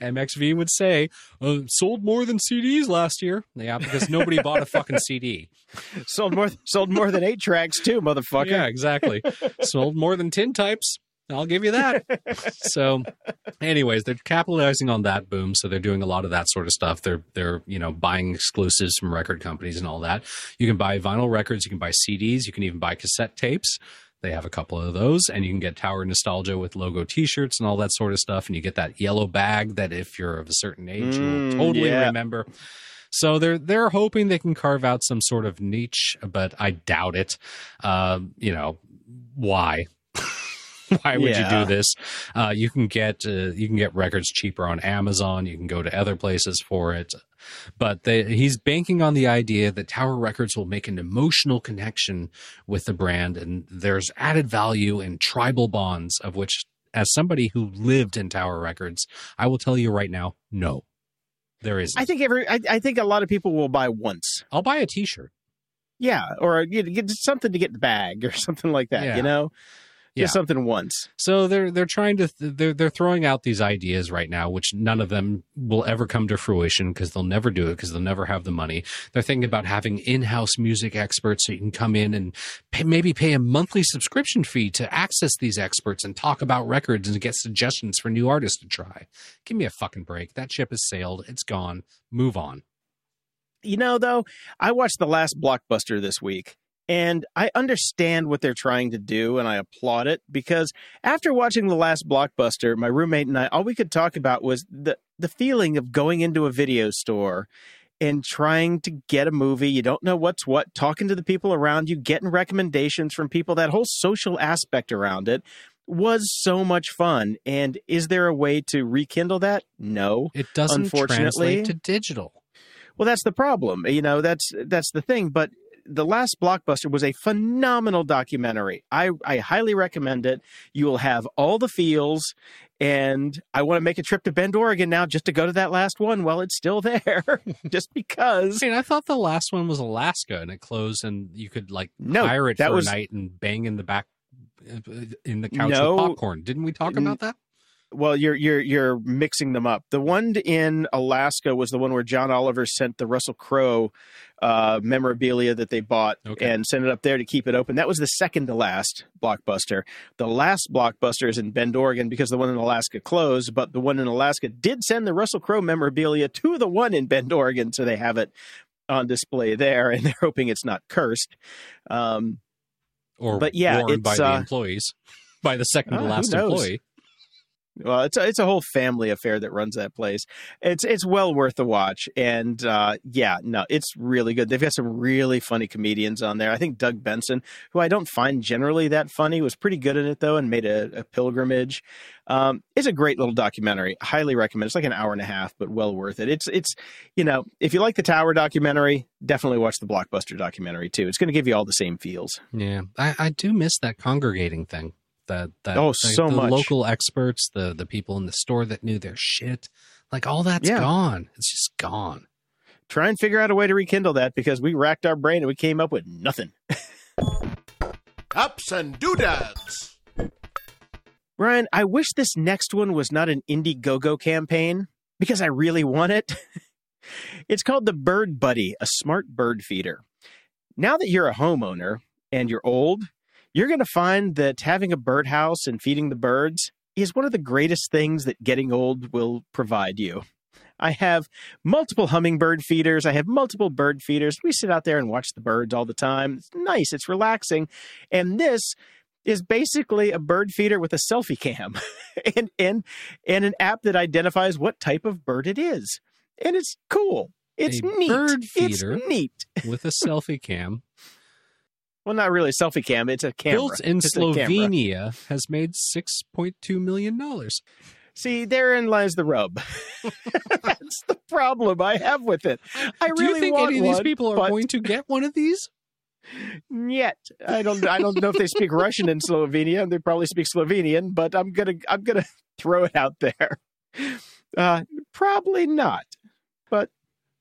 MXV would say, uh, sold more than CDs last year. Yeah, because nobody bought a fucking CD. sold more sold more than eight tracks too, motherfucker. Yeah, exactly. Sold more than tin types. I'll give you that. so, anyways, they're capitalizing on that boom. So they're doing a lot of that sort of stuff. They're they're you know buying exclusives from record companies and all that. You can buy vinyl records. You can buy CDs. You can even buy cassette tapes. They have a couple of those, and you can get Tower Nostalgia with logo T-shirts and all that sort of stuff. And you get that yellow bag that, if you're of a certain age, you Mm, will totally yeah. remember. So they're they're hoping they can carve out some sort of niche, but I doubt it. Um, you know why? why would Yeah. you do this? Uh, you can get uh, you can get records cheaper on Amazon. You can go to other places for it. But they, he's banking on the idea that Tower Records will make an emotional connection with the brand, and there's added value in tribal bonds. Of which, as somebody who lived in Tower Records, I will tell you right now, no, there isn't. I think every I, I think a lot of people will buy once. I'll buy a T-shirt. Yeah, or you know, get something to get the bag or something like that. Yeah. You know, Yeah. just something once. So they're they're trying to they're they're throwing out these ideas right now, which none of them will ever come to fruition because they'll never do it because they'll never have the money. They're thinking about having in-house music experts so you can come in and pay, maybe pay a monthly subscription fee to access these experts and talk about records and get suggestions for new artists to try. Give me a fucking break. That ship has sailed. It's gone. Move on. You know, though, I watched the last blockbuster this week. And I understand what they're trying to do, and I applaud it because after watching the last blockbuster, my roommate and I, all we could talk about was the the feeling of going into a video store and trying to get a movie. You don't know what's what, talking to the people around you, getting recommendations from people. That whole social aspect around it was so much fun. And is there a way to rekindle that? No. It doesn't Unfortunately- translate to digital. Well, that's the problem. You know, that's that's the thing. But the last blockbuster was a phenomenal documentary. I, I highly recommend it. You will have all the feels, and I want to make a trip to Bend, Oregon now just to go to that last one while it's still there, just because. I mean, I thought the last one was Alaska and it closed, and you could like No, hire it for was- a night and bang in the back uh, in the couch No. with popcorn. Didn't we talk about that? Well, you're you're you're mixing them up. The one in Alaska was the one where John Oliver sent the Russell Crowe uh, memorabilia that they bought Okay. and sent it up there to keep it open. That was the second to last blockbuster. The last blockbuster is in Bend, Oregon, because the one in Alaska closed. But the one in Alaska did send the Russell Crowe memorabilia to the one in Bend, Oregon, so they have it on display there, and they're hoping it's not cursed. Um, Or But yeah, worn by it's, the uh, employees, by the second to Ah, last employee. Well, it's a, it's a whole family affair that runs that place. It's it's well worth the watch, and uh, yeah, no, it's really good. They've got some really funny comedians on there. I think Doug Benson, who I don't find generally that funny, was pretty good in it though, and made a, a pilgrimage. Um, it's a great little documentary. Highly recommend. It's like an hour and a half, but well worth it. It's it's you know if you like the Tower documentary, definitely watch the Blockbuster documentary too. It's going to give you all the same feels. Yeah, I, I do miss that congregating thing. That that Oh, like, so the much. local experts, the the people in the store that knew their shit, like all that's Yeah. gone. It's just gone. Try and figure out a way to rekindle that because we racked our brain and we came up with nothing. Ups and doodads. Ryan, I wish this next one was not an Indiegogo campaign because I really want it. it's called the Bird Buddy, a smart bird feeder. Now that you're a homeowner and you're old, you're going to find that having a birdhouse and feeding the birds is one of the greatest things that getting old will provide you. I have multiple hummingbird feeders. I have multiple bird feeders. We sit out there and watch the birds all the time. It's nice, it's relaxing. And this is basically a bird feeder with a selfie cam and and and an app that identifies what type of bird it is. And it's cool. It's A neat. bird feeder. It's neat. With a selfie cam, Well, not really a selfie cam. It's a camera. built in It's. Slovenia, has made six point two million dollars. See, therein lies the rub. That's the problem I have with it. I really do really you think any of these one, people are but going to get one of these? Yet, I don't. I don't know if they speak Russian in Slovenia. They probably speak Slovenian, but I'm gonna. I'm gonna throw it out there. Uh, probably not. But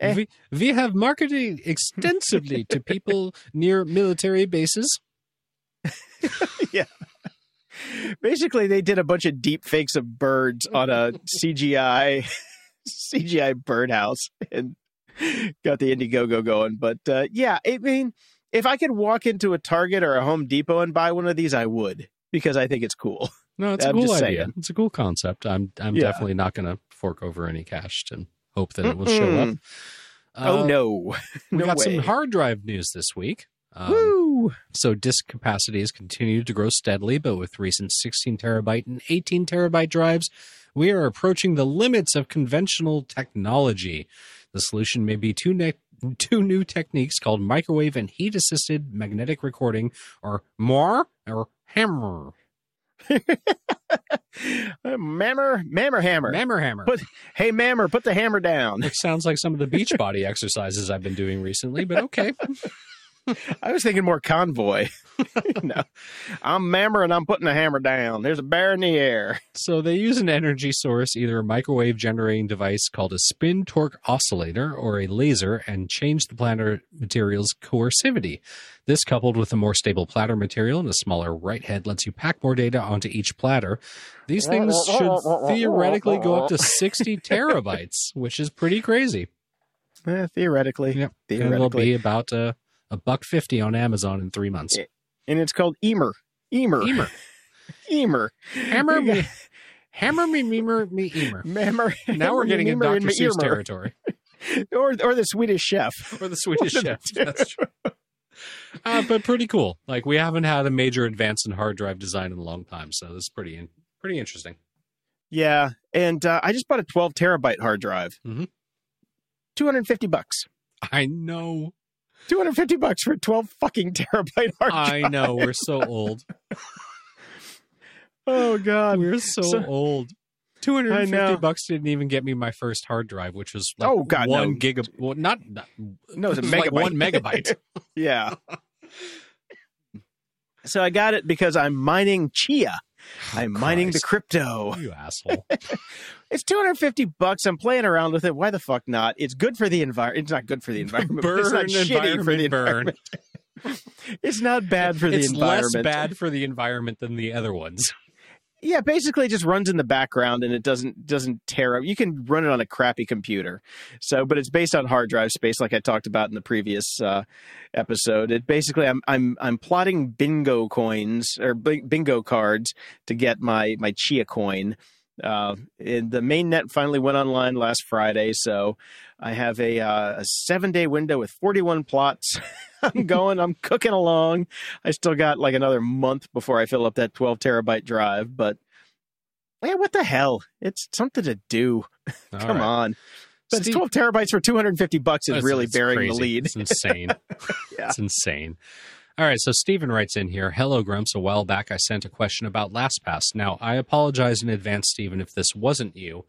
Eh. We, we have marketed extensively to people near military bases. yeah. Basically, they did a bunch of deep fakes of birds on a CGI CGI birdhouse and got the Indiegogo going. But uh, yeah, I mean, if I could walk into a Target or a Home Depot and buy one of these, I would because I think it's cool. No, it's I'm a cool idea. saying. It's a cool concept. I'm I'm Yeah. definitely not going to fork over any cash and hope that it will show up. Oh Uh, no, We no got way. some hard drive news this week. Um, Woo! So disk capacity has continued to grow steadily, but with recent 16 terabyte and 18 terabyte drives, we are approaching the limits of conventional technology. The solution may be two, ne- two new techniques called microwave and heat assisted magnetic recording, or MAMR or HAMR. Mammer, mammer, hammer. Mammer hammer. Put, hey, mammer, put the hammer down. Which sounds like some of the beach body exercises I've been doing recently, but okay. I was thinking more convoy. no, I'm mammer and I'm putting the hammer down. There's a bear in the air. So they use an energy source, either a microwave generating device called a spin torque oscillator or a laser, and change the platter material's coercivity. This, coupled with a more stable platter material and a smaller write head, lets you pack more data onto each platter. These things should theoretically go up to 60 terabytes, which is pretty crazy. Eh, theoretically, Yep. And it'll be about a, a buck fifty on Amazon in three months. And it's called Emer. Emer. Emer. Emer. Hammer me, hammer me, memer me, emer. Mammer. Now we're getting in Dr. Seuss territory. or or the Swedish chef. or the Swedish chef. That's true. Uh, but pretty cool. Like we haven't had a major advance in hard drive design in a long time, so this is pretty in, pretty interesting. Yeah, and uh, I just bought a 12 terabyte hard drive. Mhm. 250 bucks. I know, 250 bucks for a 12 fucking terabyte hard drive. I know. We're so old. Oh god. We're so, So- old. Two hundred and fifty bucks didn't even get me my first hard drive, which was like Oh, God, one no. gigab. Well, not, not No, it's a it was like megabyte. one megabyte. Yeah. so I got it because I'm mining Chia. Oh, I'm mining the crypto. you asshole. It's 250 bucks. I'm playing around with it. Why the fuck not? It's good for the environment. It's not good for the environment. but it's not Burn, shitty for the environment, burn. environment. It's not bad for the it's environment. It's less bad for the environment than the other ones. Yeah, basically it just runs in the background and it doesn't doesn't tear up. You can run it on a crappy computer. So, but it's based on hard drive space, like I talked about in the previous uh, episode. It basically I'm I'm I'm plotting bingo coins or bingo cards to get my my Chia coin. Uh, and the main net finally went online last Friday, so I have a, uh, a seven day window with 41 plots. I'm going, I'm cooking along. I still got like another month before I fill up that 12 terabyte drive, but yeah, what the hell? It's something to do. Come right. on. But Steve, 12 terabytes for 250 bucks is really bearing crazy. the lead. It's insane. yeah. It's insane. All right, so Stephen writes in here Hello, Grumps. A while back, I sent a question about LastPass. Now, I apologize in advance, Stephen, if this wasn't you.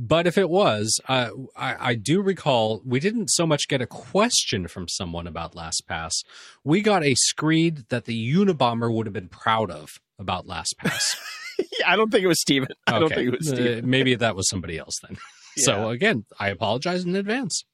But if it was, uh, I, I, do recall we didn't so much get a question from someone about LastPass. We got a screed that the Unabomber would have been proud of about LastPass. I don't think it was Steven. I okay. don't think it was Steven. Uh, maybe that was somebody else then. Yeah. So again, I apologize in advance.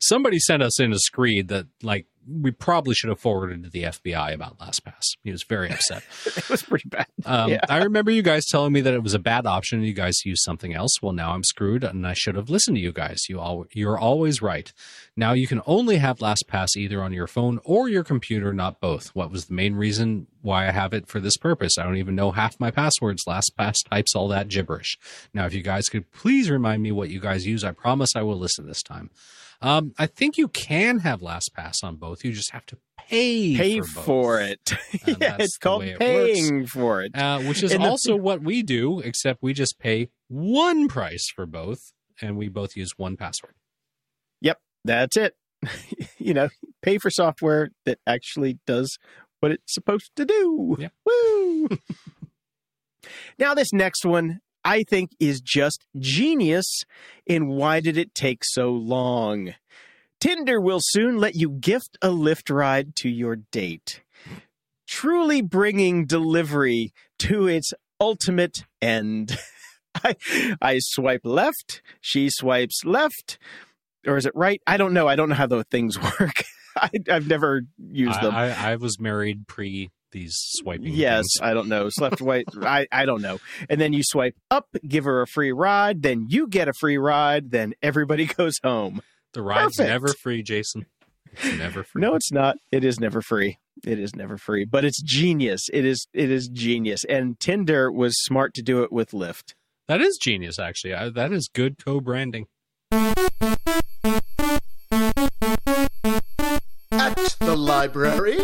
Somebody sent us in a screed that like we probably should have forwarded to the FBI about LastPass. He was very upset. it was pretty bad. Um, yeah. I remember you guys telling me that it was a bad option and you guys used something else. Well, now I'm screwed and I should have listened to you guys. You all, you're always right. Now you can only have LastPass either on your phone or your computer, not both. What was the main reason why I have it for this purpose? I don't even know half my passwords. LastPass types all that gibberish. Now, if you guys could please remind me what you guys use, I promise I will listen this time. Um, I think you can have LastPass on both. You just have to pay pay for, for it. yeah, it's called it paying works. for it, uh, which is also what we do, except we just pay one price for both, and we both use 1Password. Yep, that's it. you know, pay for software that actually does what it's supposed to do. Yep. Woo! now, this next one I think is just genius And why did it take so long? Tinder will soon let you gift a Lyft ride to your date, truly bringing delivery to its ultimate end. I, I swipe left, she swipes left, or is it right? I don't know. I don't know how those things work. I, have never used them. I, I, was married pre these swiping. Yes, things. I don't know. Left, right. I I don't know. And then you swipe up, give her a free ride. Then you get a free ride. Then everybody goes home. The ride's Perfect. never free, Jason. It's never free. no, it's not. It is never free. It is never free. But it's genius. It is. It is genius. And Tinder was smart to do it with Lyft. That is genius, actually. I, that is good co-branding. At the library.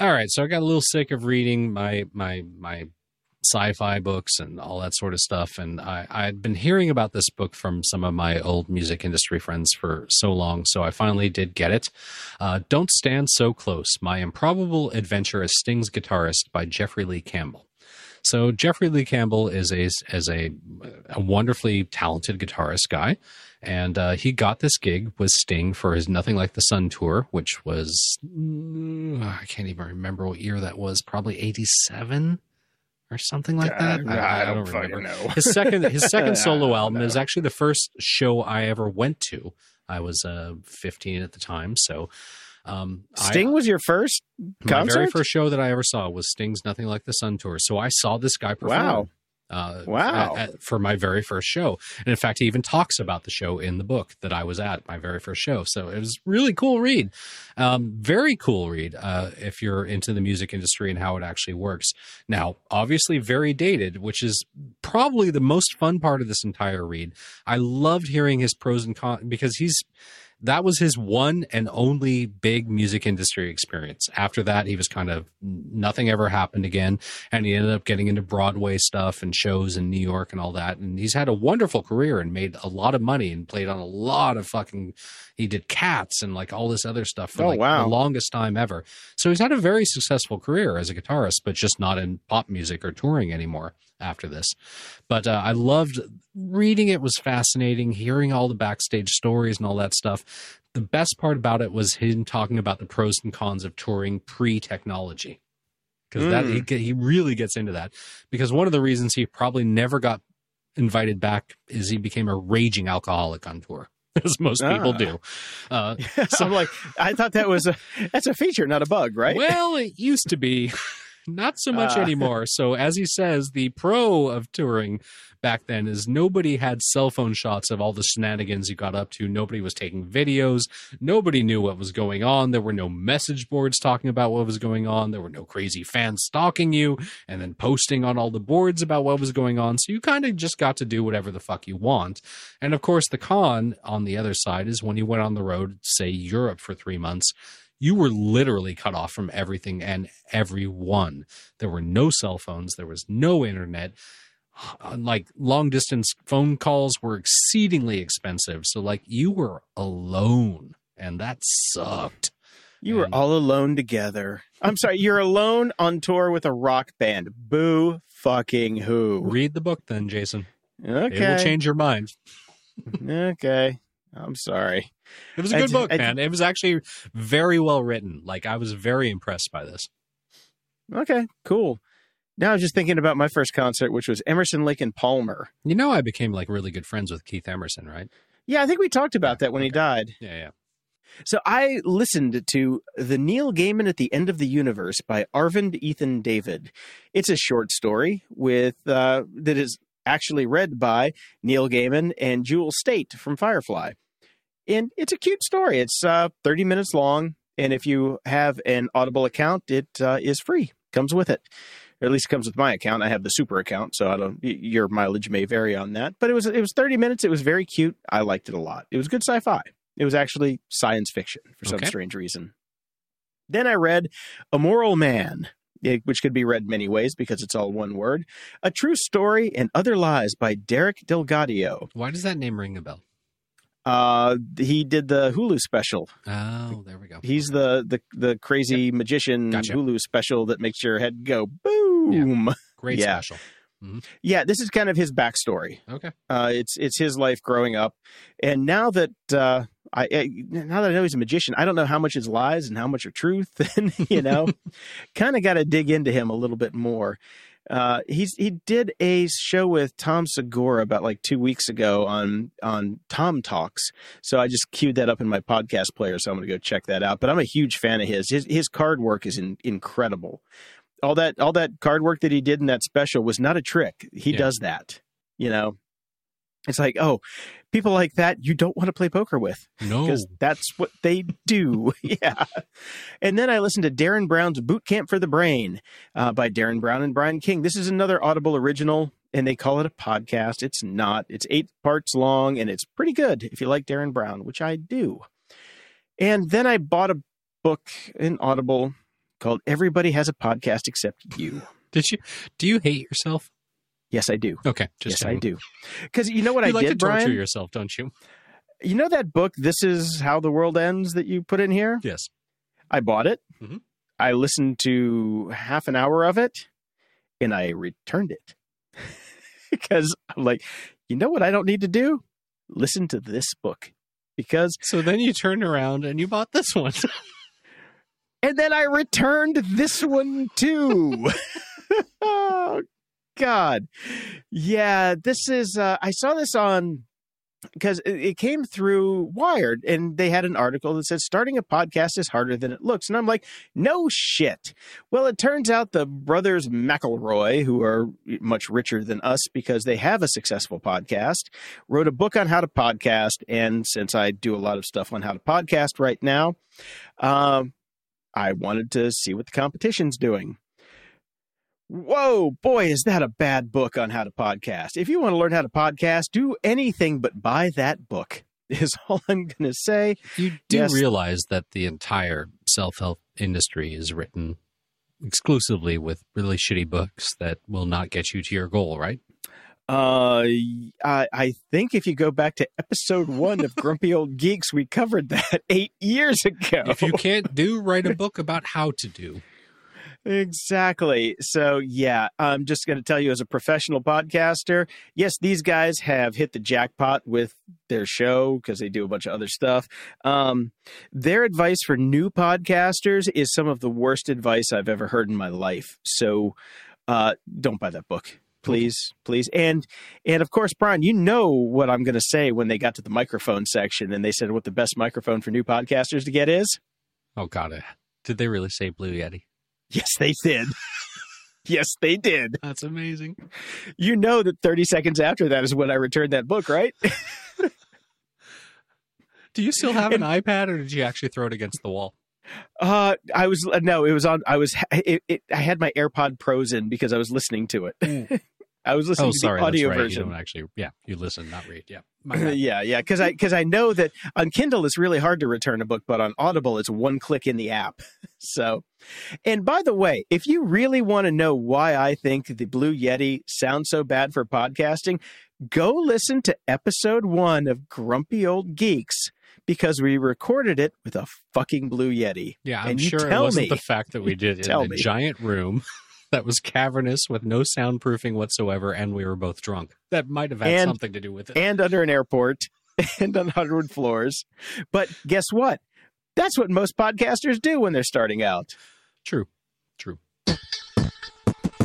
All right, so I got a little sick of reading my my my sci-fi books and all that sort of stuff, and I I'd been hearing about this book from some of my old music industry friends for so long, so I finally did get it. Uh, Don't stand so close: My improbable adventure as Sting's guitarist by Jeffrey Lee Campbell. So Jeffrey Lee Campbell is a as a, a wonderfully talented guitarist guy, and uh, he got this gig with Sting for his Nothing Like the Sun tour, which was mm, I can't even remember what year that was, probably eighty seven or something like that. Uh, I, I, don't, don't remember. Know. his second his second solo album is actually the first show I ever went to. I was uh, 15 at the time, so um, Sting I, was your first concert? My very first show that I ever saw was Sting's Nothing Like the Sun tour. So I saw this guy perform. Wow. Uh, wow. At, at, for my very first show. And in fact, he even talks about the show in the book that I was at, my very first show. So it was really cool read. Um, very cool read uh, if you're into the music industry and how it actually works. Now, obviously, very dated, which is probably the most fun part of this entire read. I loved hearing his pros and cons because he's that was his one and only big music industry experience. After that, he was kind of nothing ever happened again. And he ended up getting into Broadway stuff and shows in New York and all that. And he's had a wonderful career and made a lot of money and played on a lot of fucking, he did cats and like all this other stuff for oh, like wow. the longest time ever. So he's had a very successful career as a guitarist, but just not in pop music or touring anymore after this. But uh, I loved reading it was fascinating, hearing all the backstage stories and all that stuff. The best part about it was him talking about the pros and cons of touring pre-technology. Because mm. that he, hmm. he really gets into that. Because one of the reasons he probably never got invited back is he became a raging alcoholic on tour as most ah. people do. Uh, so I'm like, I thought that was a that's a feature, not a bug, right? Well, it used to be. Not so much Uh, anymore. So, as he says, the pro of touring back then is nobody had cell phone shots of all the shenanigans you got up to. Nobody was taking videos. Nobody knew what was going on. There were no message boards talking about what was going on. There were no crazy fans stalking you and then posting on all the boards about what was going on. So, you kind of just got to do whatever the fuck you want. And of course, the con on the other side is when you went on the road, say Europe for three months you were literally cut off from everything and everyone. There were no cell phones, there was no internet. Like long distance phone calls were exceedingly expensive. So, like, you were alone, and that sucked. You were And- all alone together. I'm sorry, you're alone on tour with a rock band. Boo fucking who. Read the book then, Jason. Okay. It will change your mind. okay. I'm sorry. It was a good book, I man. It was actually very well written. Like, I was very impressed by this. Okay, cool. Now I was just thinking about my first concert, which was Emerson, Lake and Palmer. You know, I became like really good friends with Keith Emerson, right? Yeah, I think we talked about that when he died. Yeah, yeah. So I listened to The Neil Gaiman at the End of the Universe by Arvind Ethan David. It's a short story with uh, that is actually read by Neil Gaiman and Jewel Staite from Firefly. And it's a cute story. It's uh, 30 minutes long. And if you have an Audible account, it uh, is free, comes with it. Or at least it comes with my account. I have the super account, so I don't. Your mileage may vary on that, but it was it was thirty minutes. It was very cute. I liked it a lot. It was good sci-fi. It was actually science fiction for some Okay. strange reason. Then I read Amoralman, eh, which could be read many ways because it's all one word. A True Story and Other Lies by Derek DelGaudio. Why does that name ring a bell? Uh, he did the Hulu special. Oh, there we go. He's the the the crazy magician Gotcha. Hulu special that makes your head go boom. Great yeah. special. Yeah, this is kind of his backstory. Okay. Uh, it's it's his life growing up, and now that uh, I, I now that I know he's a magician, I don't know how much is lies and how much are truth, and you know, kind of got to dig into him a little bit more. Uh, he's he did a show with Tom Segura about like two weeks ago on on Tom Talks, so I just queued that up in my podcast player, so I'm going to go check that out. But I'm a huge fan of his. His his card work is in, incredible. All that all that card work that he did in that special was not a trick. He Yeah. does that, you know. It's like, oh, people like that you don't want to play poker with No. because that's what they do. yeah. And then I listened to Derren Brown's Boot Camp for the Brain uh, by Derren Brown and Brian King. This is another Audible original, and they call it a podcast. It's not. It's eight parts long, and it's pretty good if you like Derren Brown, which I do. And then I bought a book in Audible called Everybody Has a Podcast Except You. Did you? Do you hate yourself? Yes, I do. Okay, just yes, I do. Because you know what you I like did, to torture Brian? yourself, don't you? You know that book, This Is How the World Ends, that you put in here? Yes. I bought it. Mhm. I listened to half an hour of it and I returned it because I'm like, you know what I don't need to do? Listen to this book because, So then you turned around and you bought this one. and then I returned this one too. oh, God. Yeah, this is, uh, I saw this on because it, came through Wired and they had an article that said starting a podcast is harder than it looks. And I'm like, no shit. Well, it turns out the brothers McElroy, who are much richer than us because they have a successful podcast, wrote a book on how to podcast. And since I do a lot of stuff on how to podcast right now, um, I wanted to see what the competition's doing. Whoa, boy, is that a bad book on how to podcast. If you want to learn how to podcast, do anything but buy that book, is all I'm going to say. You do Yes. realize that the entire self help industry is written exclusively with really shitty books that will not get you to your goal, right? Uh, I, I think if you go back to episode one of Grumpy Old Geeks, we covered that eight years ago. If you can't do, write a book about how to do. Exactly. So, yeah, I'm just going to tell you as a professional podcaster, yes, these guys have hit the jackpot with their show because they do a bunch of other stuff. Um, their advice for new podcasters is some of the worst advice I've ever heard in my life. So, uh, don't buy that book. Please, please, and and of course, Brian, you know what I'm going to say when they got to the microphone section and they said what the best microphone for new podcasters to get is. Oh, God. Did they really say Blue Yeti? Yes, they did. Yes, they did. That's amazing. You know that 30 seconds after that is when I returned that book, right? Do you still have an iPad, or did you actually throw it against the wall? Uh, I was no, it was on. I was. It, it, I had my AirPod Pros in because I was listening to it. I was listening oh, to sorry, the audio right. version. You don't actually, yeah, you listen, not read. Yeah, yeah, yeah, because I because I know that on Kindle it's really hard to return a book, but on Audible it's one click in the app. So, and by the way, if you really want to know why I think the Blue Yeti sounds so bad for podcasting, go listen to episode one of Grumpy Old Geeks because we recorded it with a fucking Blue Yeti. yeah. I'm and you sure it wasn't me. the fact that we did it in a me. giant room that was cavernous with no soundproofing whatsoever, and we were both drunk. That might have had And- something to do with it. and under an airport and on hardwood floors. But guess what? That's what most podcasters do when they're starting out. True, true.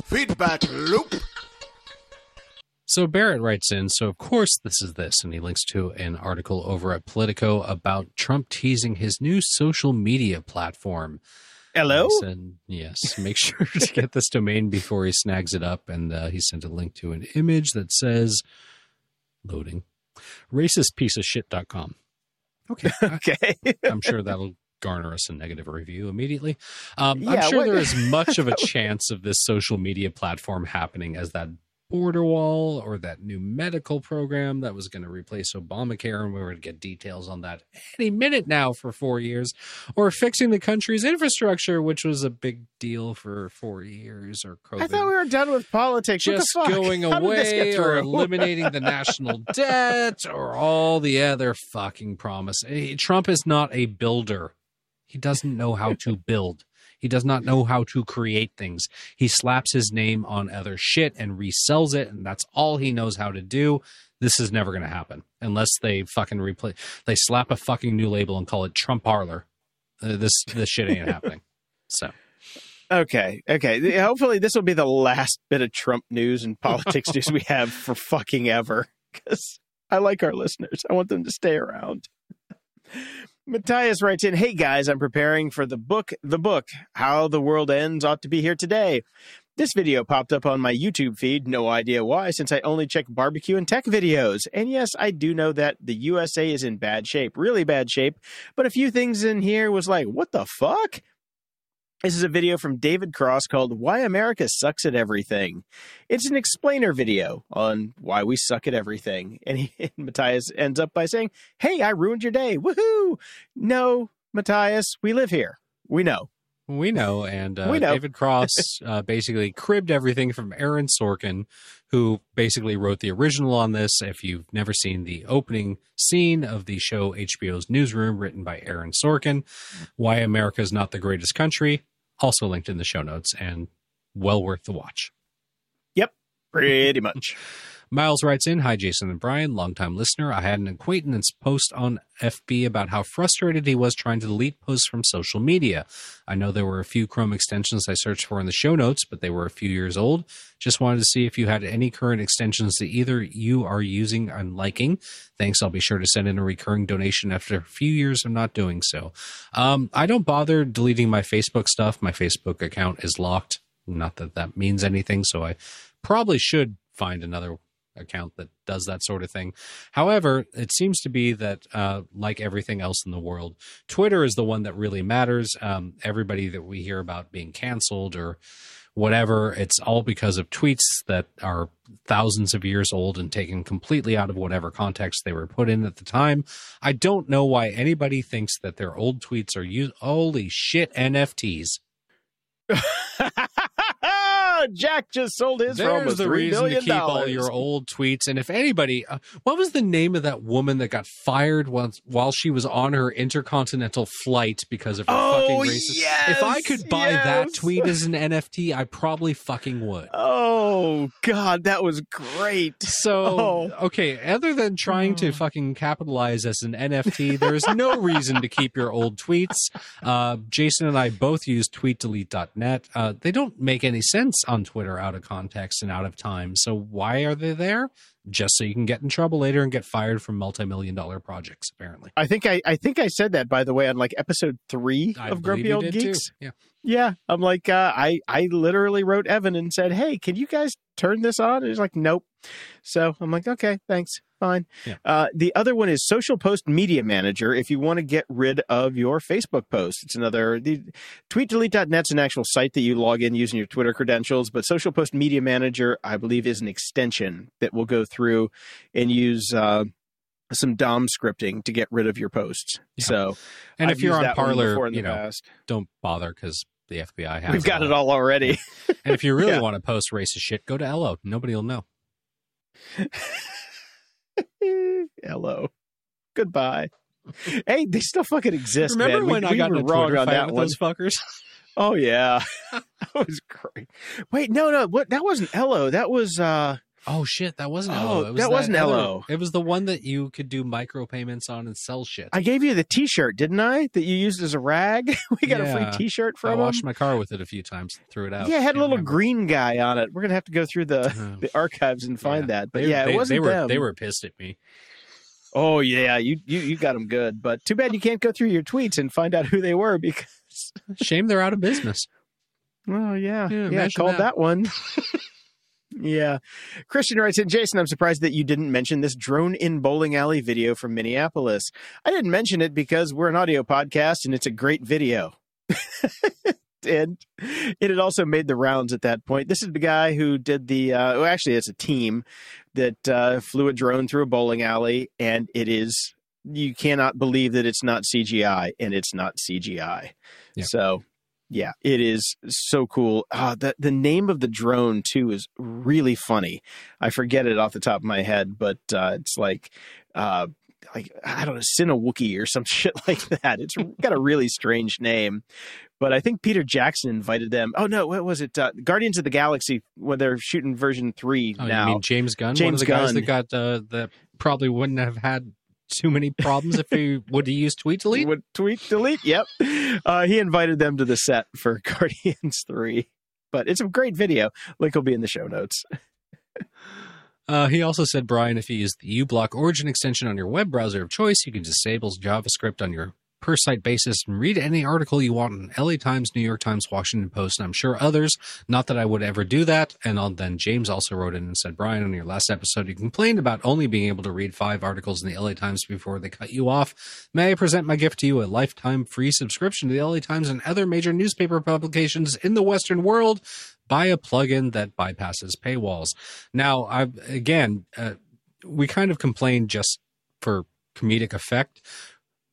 Feedback loop. So Barrett writes in, so of course this is this, and he links to an article over at Politico about Trump teasing his new social media platform. Hello? He said, yes, make sure to get this domain before he snags it up. And uh, he sent a link to an image that says, loading, racist piece of racistpieceofshit.com. Okay. I, Okay. I'm sure that'll garner us a negative review immediately. Um, Yeah, I'm sure what- there is much of a chance of this social media platform happening as that border wall or that new medical program that was going to replace Obamacare, and we were going to get details on that any minute now for four years, or fixing the country's infrastructure, which was a big deal for four years, or COVID I thought we were done with politics. What the just fuck? going How did this get away or eliminating the national debt or all the other fucking promise. Eh, Trump is not a builder. He doesn't know how to build. He does not know how to create things. He slaps his name on other shit and resells it, and that's all he knows how to do. This is never going to happen unless they fucking replace. They slap a fucking new label and call it Trump Parler. Uh, this this shit ain't happening. So Okay, okay. Hopefully, this will be the last bit of Trump news and politics news we have for fucking ever. Because I like our listeners. I want them to stay around. Matthias writes in, Hey guys, I'm preparing for the book, The Book, How the World Ends Ought to Be Here Today. This video popped up on my YouTube feed, no idea why, since I only check barbecue and tech videos. And yes, I do know that the USA is in bad shape, really bad shape, but a few things in here was like, what the fuck? This is a video from David Cross called Why America Sucks at Everything. It's an explainer video on why we suck at everything. And, he, and Matthias ends up by saying, Hey, I ruined your day. Woohoo! No, Matthias, we live here. We know. We know, and uh, We know. David Cross uh, basically cribbed everything from Aaron Sorkin, who basically wrote the original on this. If you've never seen the opening scene of the show HBO's Newsroom, written by Aaron Sorkin, Why America is Not the Greatest Country, also linked in the show notes, and well worth the watch. Yep, pretty much. Miles writes in, Hi, Jason and Brian, longtime listener. I had an acquaintance post on FB about how frustrated he was trying to delete posts from social media. I know there were a few Chrome extensions I searched for in the show notes, but they were a few years old. Just wanted to see if you had any current extensions that either you are using and liking. Thanks. I'll be sure to send in a recurring donation after a few years of not doing so. Um, I don't bother deleting my Facebook stuff. My Facebook account is locked. Not that that means anything, so I probably should find another account that does that sort of thing. However, it seems to be that, uh, like everything else in the world, Twitter is the one that really matters. Um, everybody that we hear about being canceled or whatever, it's all because of tweets that are thousands of years old and taken completely out of whatever context they were put in at the time. I don't know why anybody thinks that their old tweets are used. Holy shit, NFTs. Jack just sold his for There's almost the $3 reason billion. to keep all your old tweets. And if anybody, uh, what was the name of that woman that got fired once while she was on her intercontinental flight because of her Oh, fucking racist? yes, if I could buy that tweet as an NFT, I probably fucking would. Oh, God, that was great. So Oh. okay, other than trying to fucking capitalize as an NFT, there is no reason to keep your old tweets. Uh, Jason and I both use tweetdelete.net. Uh, they don't make any sense on Twitter out of context and out of time. So why are they there? Just so you can get in trouble later and get fired from multi-million dollar projects, apparently. I think I, I think I said that by the way on like episode three I of Grumpy Old Geeks. too. Yeah. Yeah, I'm like, uh, I I literally wrote Evan and said, "Hey, can you guys turn this on?" And he's like, "Nope." So I'm like, "Okay, thanks, fine." Yeah. Uh, the other one is Social Post Media Manager. If you want to get rid of your Facebook posts, it's another. The TweetDelete.net's an actual site that you log in using your Twitter credentials, but Social Post Media Manager, I believe, is an extension that will go through and use. Uh, some DOM scripting to get rid of your posts. Yeah. So, And I've if you're on Parler, one Parler, before in the you know, past. don't bother because the FBI has we've got it all already. And if you really Yeah. want to post racist shit, go to Ello. Nobody will know. Hello. Goodbye. Hey, they still fucking exist. Remember man. We- when I we got were wrong Twitter on that with one. those fuckers? Oh yeah, that was great. Wait, no, no, what? That wasn't Ello. That was uh Oh shit, that wasn't Oh, Ello. Was that wasn't other- Ello. It was the one that you could do micropayments on and sell shit. I gave you the T-shirt, didn't I? That you used as a rag. we got a free T-shirt I from him. washed my car with it a few times, threw it out. Yeah, it had a little remember. green guy on it. We're gonna have to go through the, Oh. the archives and find Yeah. that. But They- yeah, it they, wasn't they were them. they were pissed at me. Oh yeah, you you you got them good. But too bad you can't go through your tweets and find out who they were because. Shame they're out of business. Oh yeah, Yeah, yeah, called that. that, one. yeah, Christian writes in. Jason, I'm surprised that you didn't mention this drone in bowling alley video from Minneapolis. I didn't mention it because we're an audio podcast and it's a great video. and it had also made the rounds at that point. This is the guy who did the. Uh, well, actually, it's a team that uh, flew a drone through a bowling alley, and it is. You cannot believe that it's not CGI, and it's not CGI. Yeah. So yeah, it is so cool. Uh, the the name of the drone too is really funny. I forget it off the top of my head, but uh, it's like uh, like I don't know, Sinawookie or some shit like that. It's got a really strange name. But I think Peter Jackson invited them. Oh no, what was it? Uh, Guardians of the Galaxy when they're shooting version three Oh, now. you mean James Gunn? one of James the guys Gunn. that got uh, that probably wouldn't have had too many problems if he would have used tweet delete. Would tweet delete. Yep. Uh, he invited them to the set for Guardians 3. But it's a great video. Link will be in the show notes. Uh, he also said, Brian, if you use the uBlock Origin extension on your web browser of choice, you can disable JavaScript on your per site basis and read any article you want in LA Times, New York Times, Washington Post, and I'm sure others. Not that I would ever do that. And on- then James also wrote in and said, Brian, on your last episode, you complained about only being able to read five articles in the LA Times before they cut you off. May I present my gift to you a lifetime free subscription to the LA Times and other major newspaper publications in the Western world? Buy a plugin that bypasses paywalls. Now, I again, uh, we kind of complained just for comedic effect.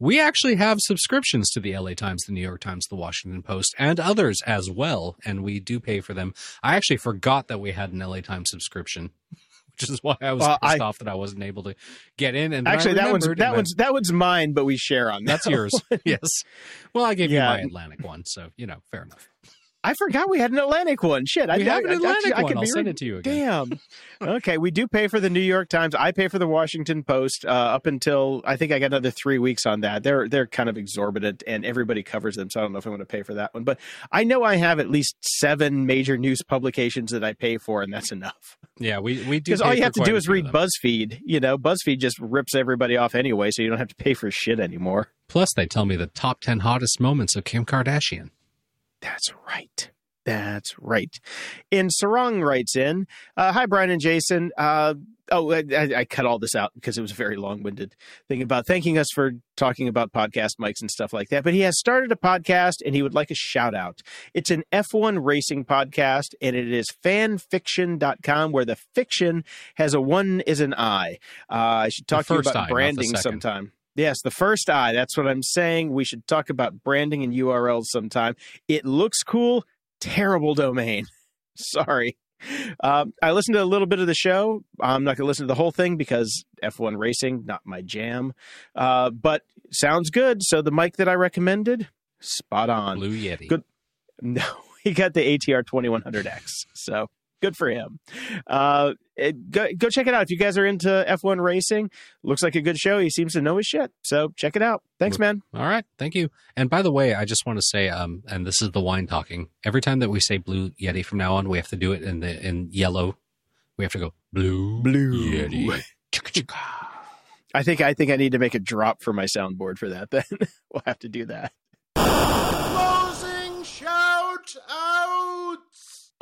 We actually have subscriptions to the LA Times, the New York Times, the Washington Post, and others as well, and we do pay for them. I actually forgot that we had an LA Times subscription, which is why I was Well, pissed I- off that I wasn't able to get in. And Actually, that one's that one's that one's mine, but we share on that's that yours. one. yes. Well, I gave Yeah. you my Atlantic one, so you know, fair enough. I forgot we had an Atlantic one. Shit, I We have an I, Atlantic actually, I one. could I'll send it to you again. Damn. okay, we do pay for the New York Times. I pay for the Washington Post uh, up until I think I got another three weeks on that. They're they're kind of exorbitant, and everybody covers them. So I don't know if I want to pay for that one, but I know I have at least seven major news publications that I pay for, and that's enough. Yeah, we we do Because all you have to do is read. BuzzFeed. You know, BuzzFeed just rips everybody off anyway, so you don't have to pay for shit anymore. Plus, they tell me the top ten hottest moments of Kim Kardashian. That's right. That's right. And Sarong writes in, uh, "Hi Brian and Jason. Uh, oh, I, I cut all this out because it was a very long-winded thing about thanking us for talking about podcast mics and stuff like that. But he has started a podcast and he would like a shout out. It's an F1 racing podcast and it is fanfiction.com where the fiction has a one is an I. Uh, I should talk to you about the branding sometime. Yes, the first eye. That's what I'm saying. We should talk about branding and URLs sometime. It looks cool. Terrible domain. Sorry. Um, I listened to a little bit of the show. I'm not going to listen to the whole thing because F1 racing, not my jam. Uh, but sounds good. So the mic that I recommended, spot on. Blue Yeti. Good. No, he got the ATR 2100X. So good for him. Uh, it, go, go check it out. If you guys are into F1 racing, looks like a good show. He seems to know his shit. So check it out. Thanks, man. All right, thank you. And by the way, I just want to say, um, and this is the wine talking. Every time that we say Blue Yeti from now on, we have to do it in the in yellow. We have to go Blue Blue. Yeti. I think I think I need to make a drop for my soundboard for that. Then we'll have to do that. Closing shout Shout out!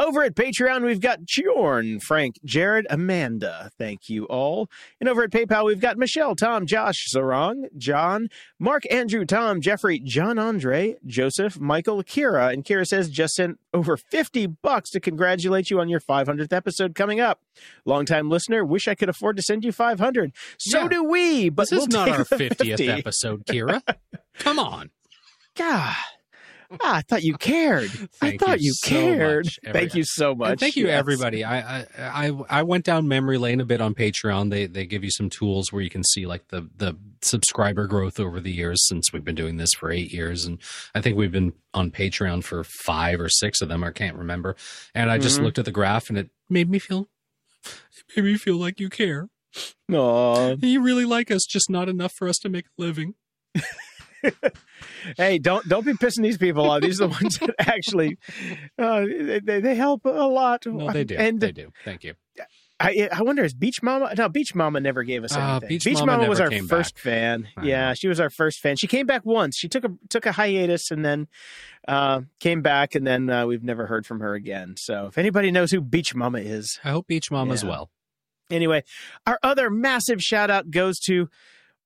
Over at Patreon, we've got Jorn, Frank, Jared, Amanda. Thank you all. And over at PayPal, we've got Michelle, Tom, Josh, Sarong, John, Mark, Andrew, Tom, Jeffrey, John Andre, Joseph, Michael, Kira. And Kira says just sent over 50 bucks to congratulate you on your 500th episode coming up. Longtime listener, wish I could afford to send you 500. So Yeah. do we, but this we'll is not our 50th 50. episode, Kira. Come on. God. Ah, I thought you cared. I thought you you, so cared. much, Thank you so much. And thank you, Yes. everybody. I, I I I went down memory lane a bit on Patreon. They they give you some tools where you can see like the the subscriber growth over the years since we've been doing this for eight years, and I think we've been on Patreon for five or six of them. I can't remember. And I just Mhm. looked at the graph, and it made me feel it made me feel like you care. No, You really like us, just not enough for us to make a living. hey, don't don't be pissing these people off. These are the ones that actually uh, they, they help a lot. No, they do. And they do. Thank you. I I wonder is Beach Mama? No, Beach Mama never gave us Ah, anything. Beach Mama was our first back. fan. Yeah, she was our first fan. She came back once. She took a took a hiatus and then uh, came back, and then uh, we've never heard from her again. So if anybody knows who Beach Mama is, I hope Beach Mom as Yeah. well. Anyway, our other massive shout out goes to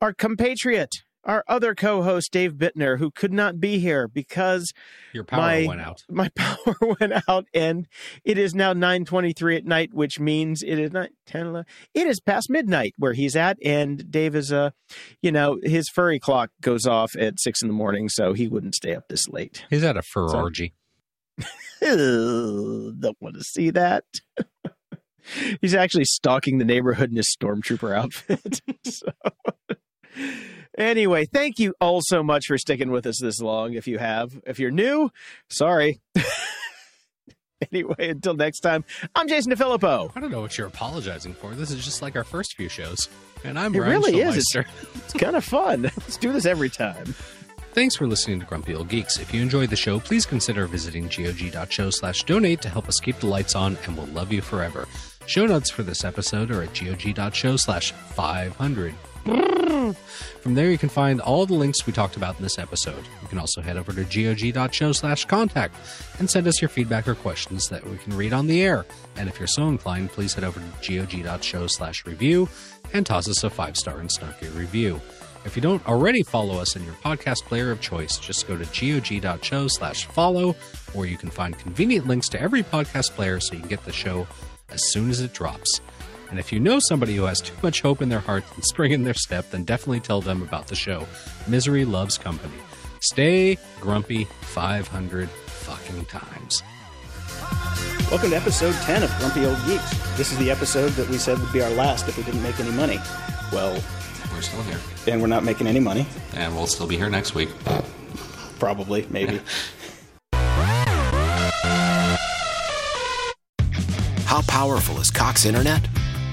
our compatriot, our other co host, Dave Bittner, who could not be here because Your power My- went out. my power went out and it is now 9.23 at night, which means it is not 10, 11, it is past midnight where he's at. And Dave is, uh, you know, his furry clock goes off at six in the morning, so he wouldn't stay up this late. He's at a fur So- orgy. Don't want to see that. He's actually stalking the neighborhood in his stormtrooper outfit. so, anyway, thank you all so much for sticking with us this long. If you have, if you're new, sorry. anyway, until next time, I'm Jason DeFilippo. I don't know what you're apologizing for. This is just like our first few shows. And I'm It Brian really is. It's, it's kind of fun. Let's do this every time. Thanks for listening to Grumpy Old Geeks. If you enjoyed the show, please consider visiting gog.show slash donate to help us keep the lights on, and we'll love you forever. Show notes for this episode are at gog.show slash 500. From there, you can find all the links we talked about in this episode. You can also head over to gog.show slash contact and send us your feedback or questions that we can read on the air. And if you're so inclined, please head over to gog.show slash review and toss us a five star and snarky review. If you don't already follow us in your podcast player of choice, just go to gog.show slash follow, where you can find convenient links to every podcast player so you can get the show as soon as it drops. And if you know somebody who has too much hope in their heart and spring in their step, then definitely tell them about the show. Misery loves company. Stay grumpy 500 fucking times. Welcome to episode 10 of Grumpy Old Geeks. This is the episode that we said would be our last if we didn't make any money. Well, We're still here. and we're not making any money. And we'll still be here next week. Probably, maybe. How powerful is Cox Internet?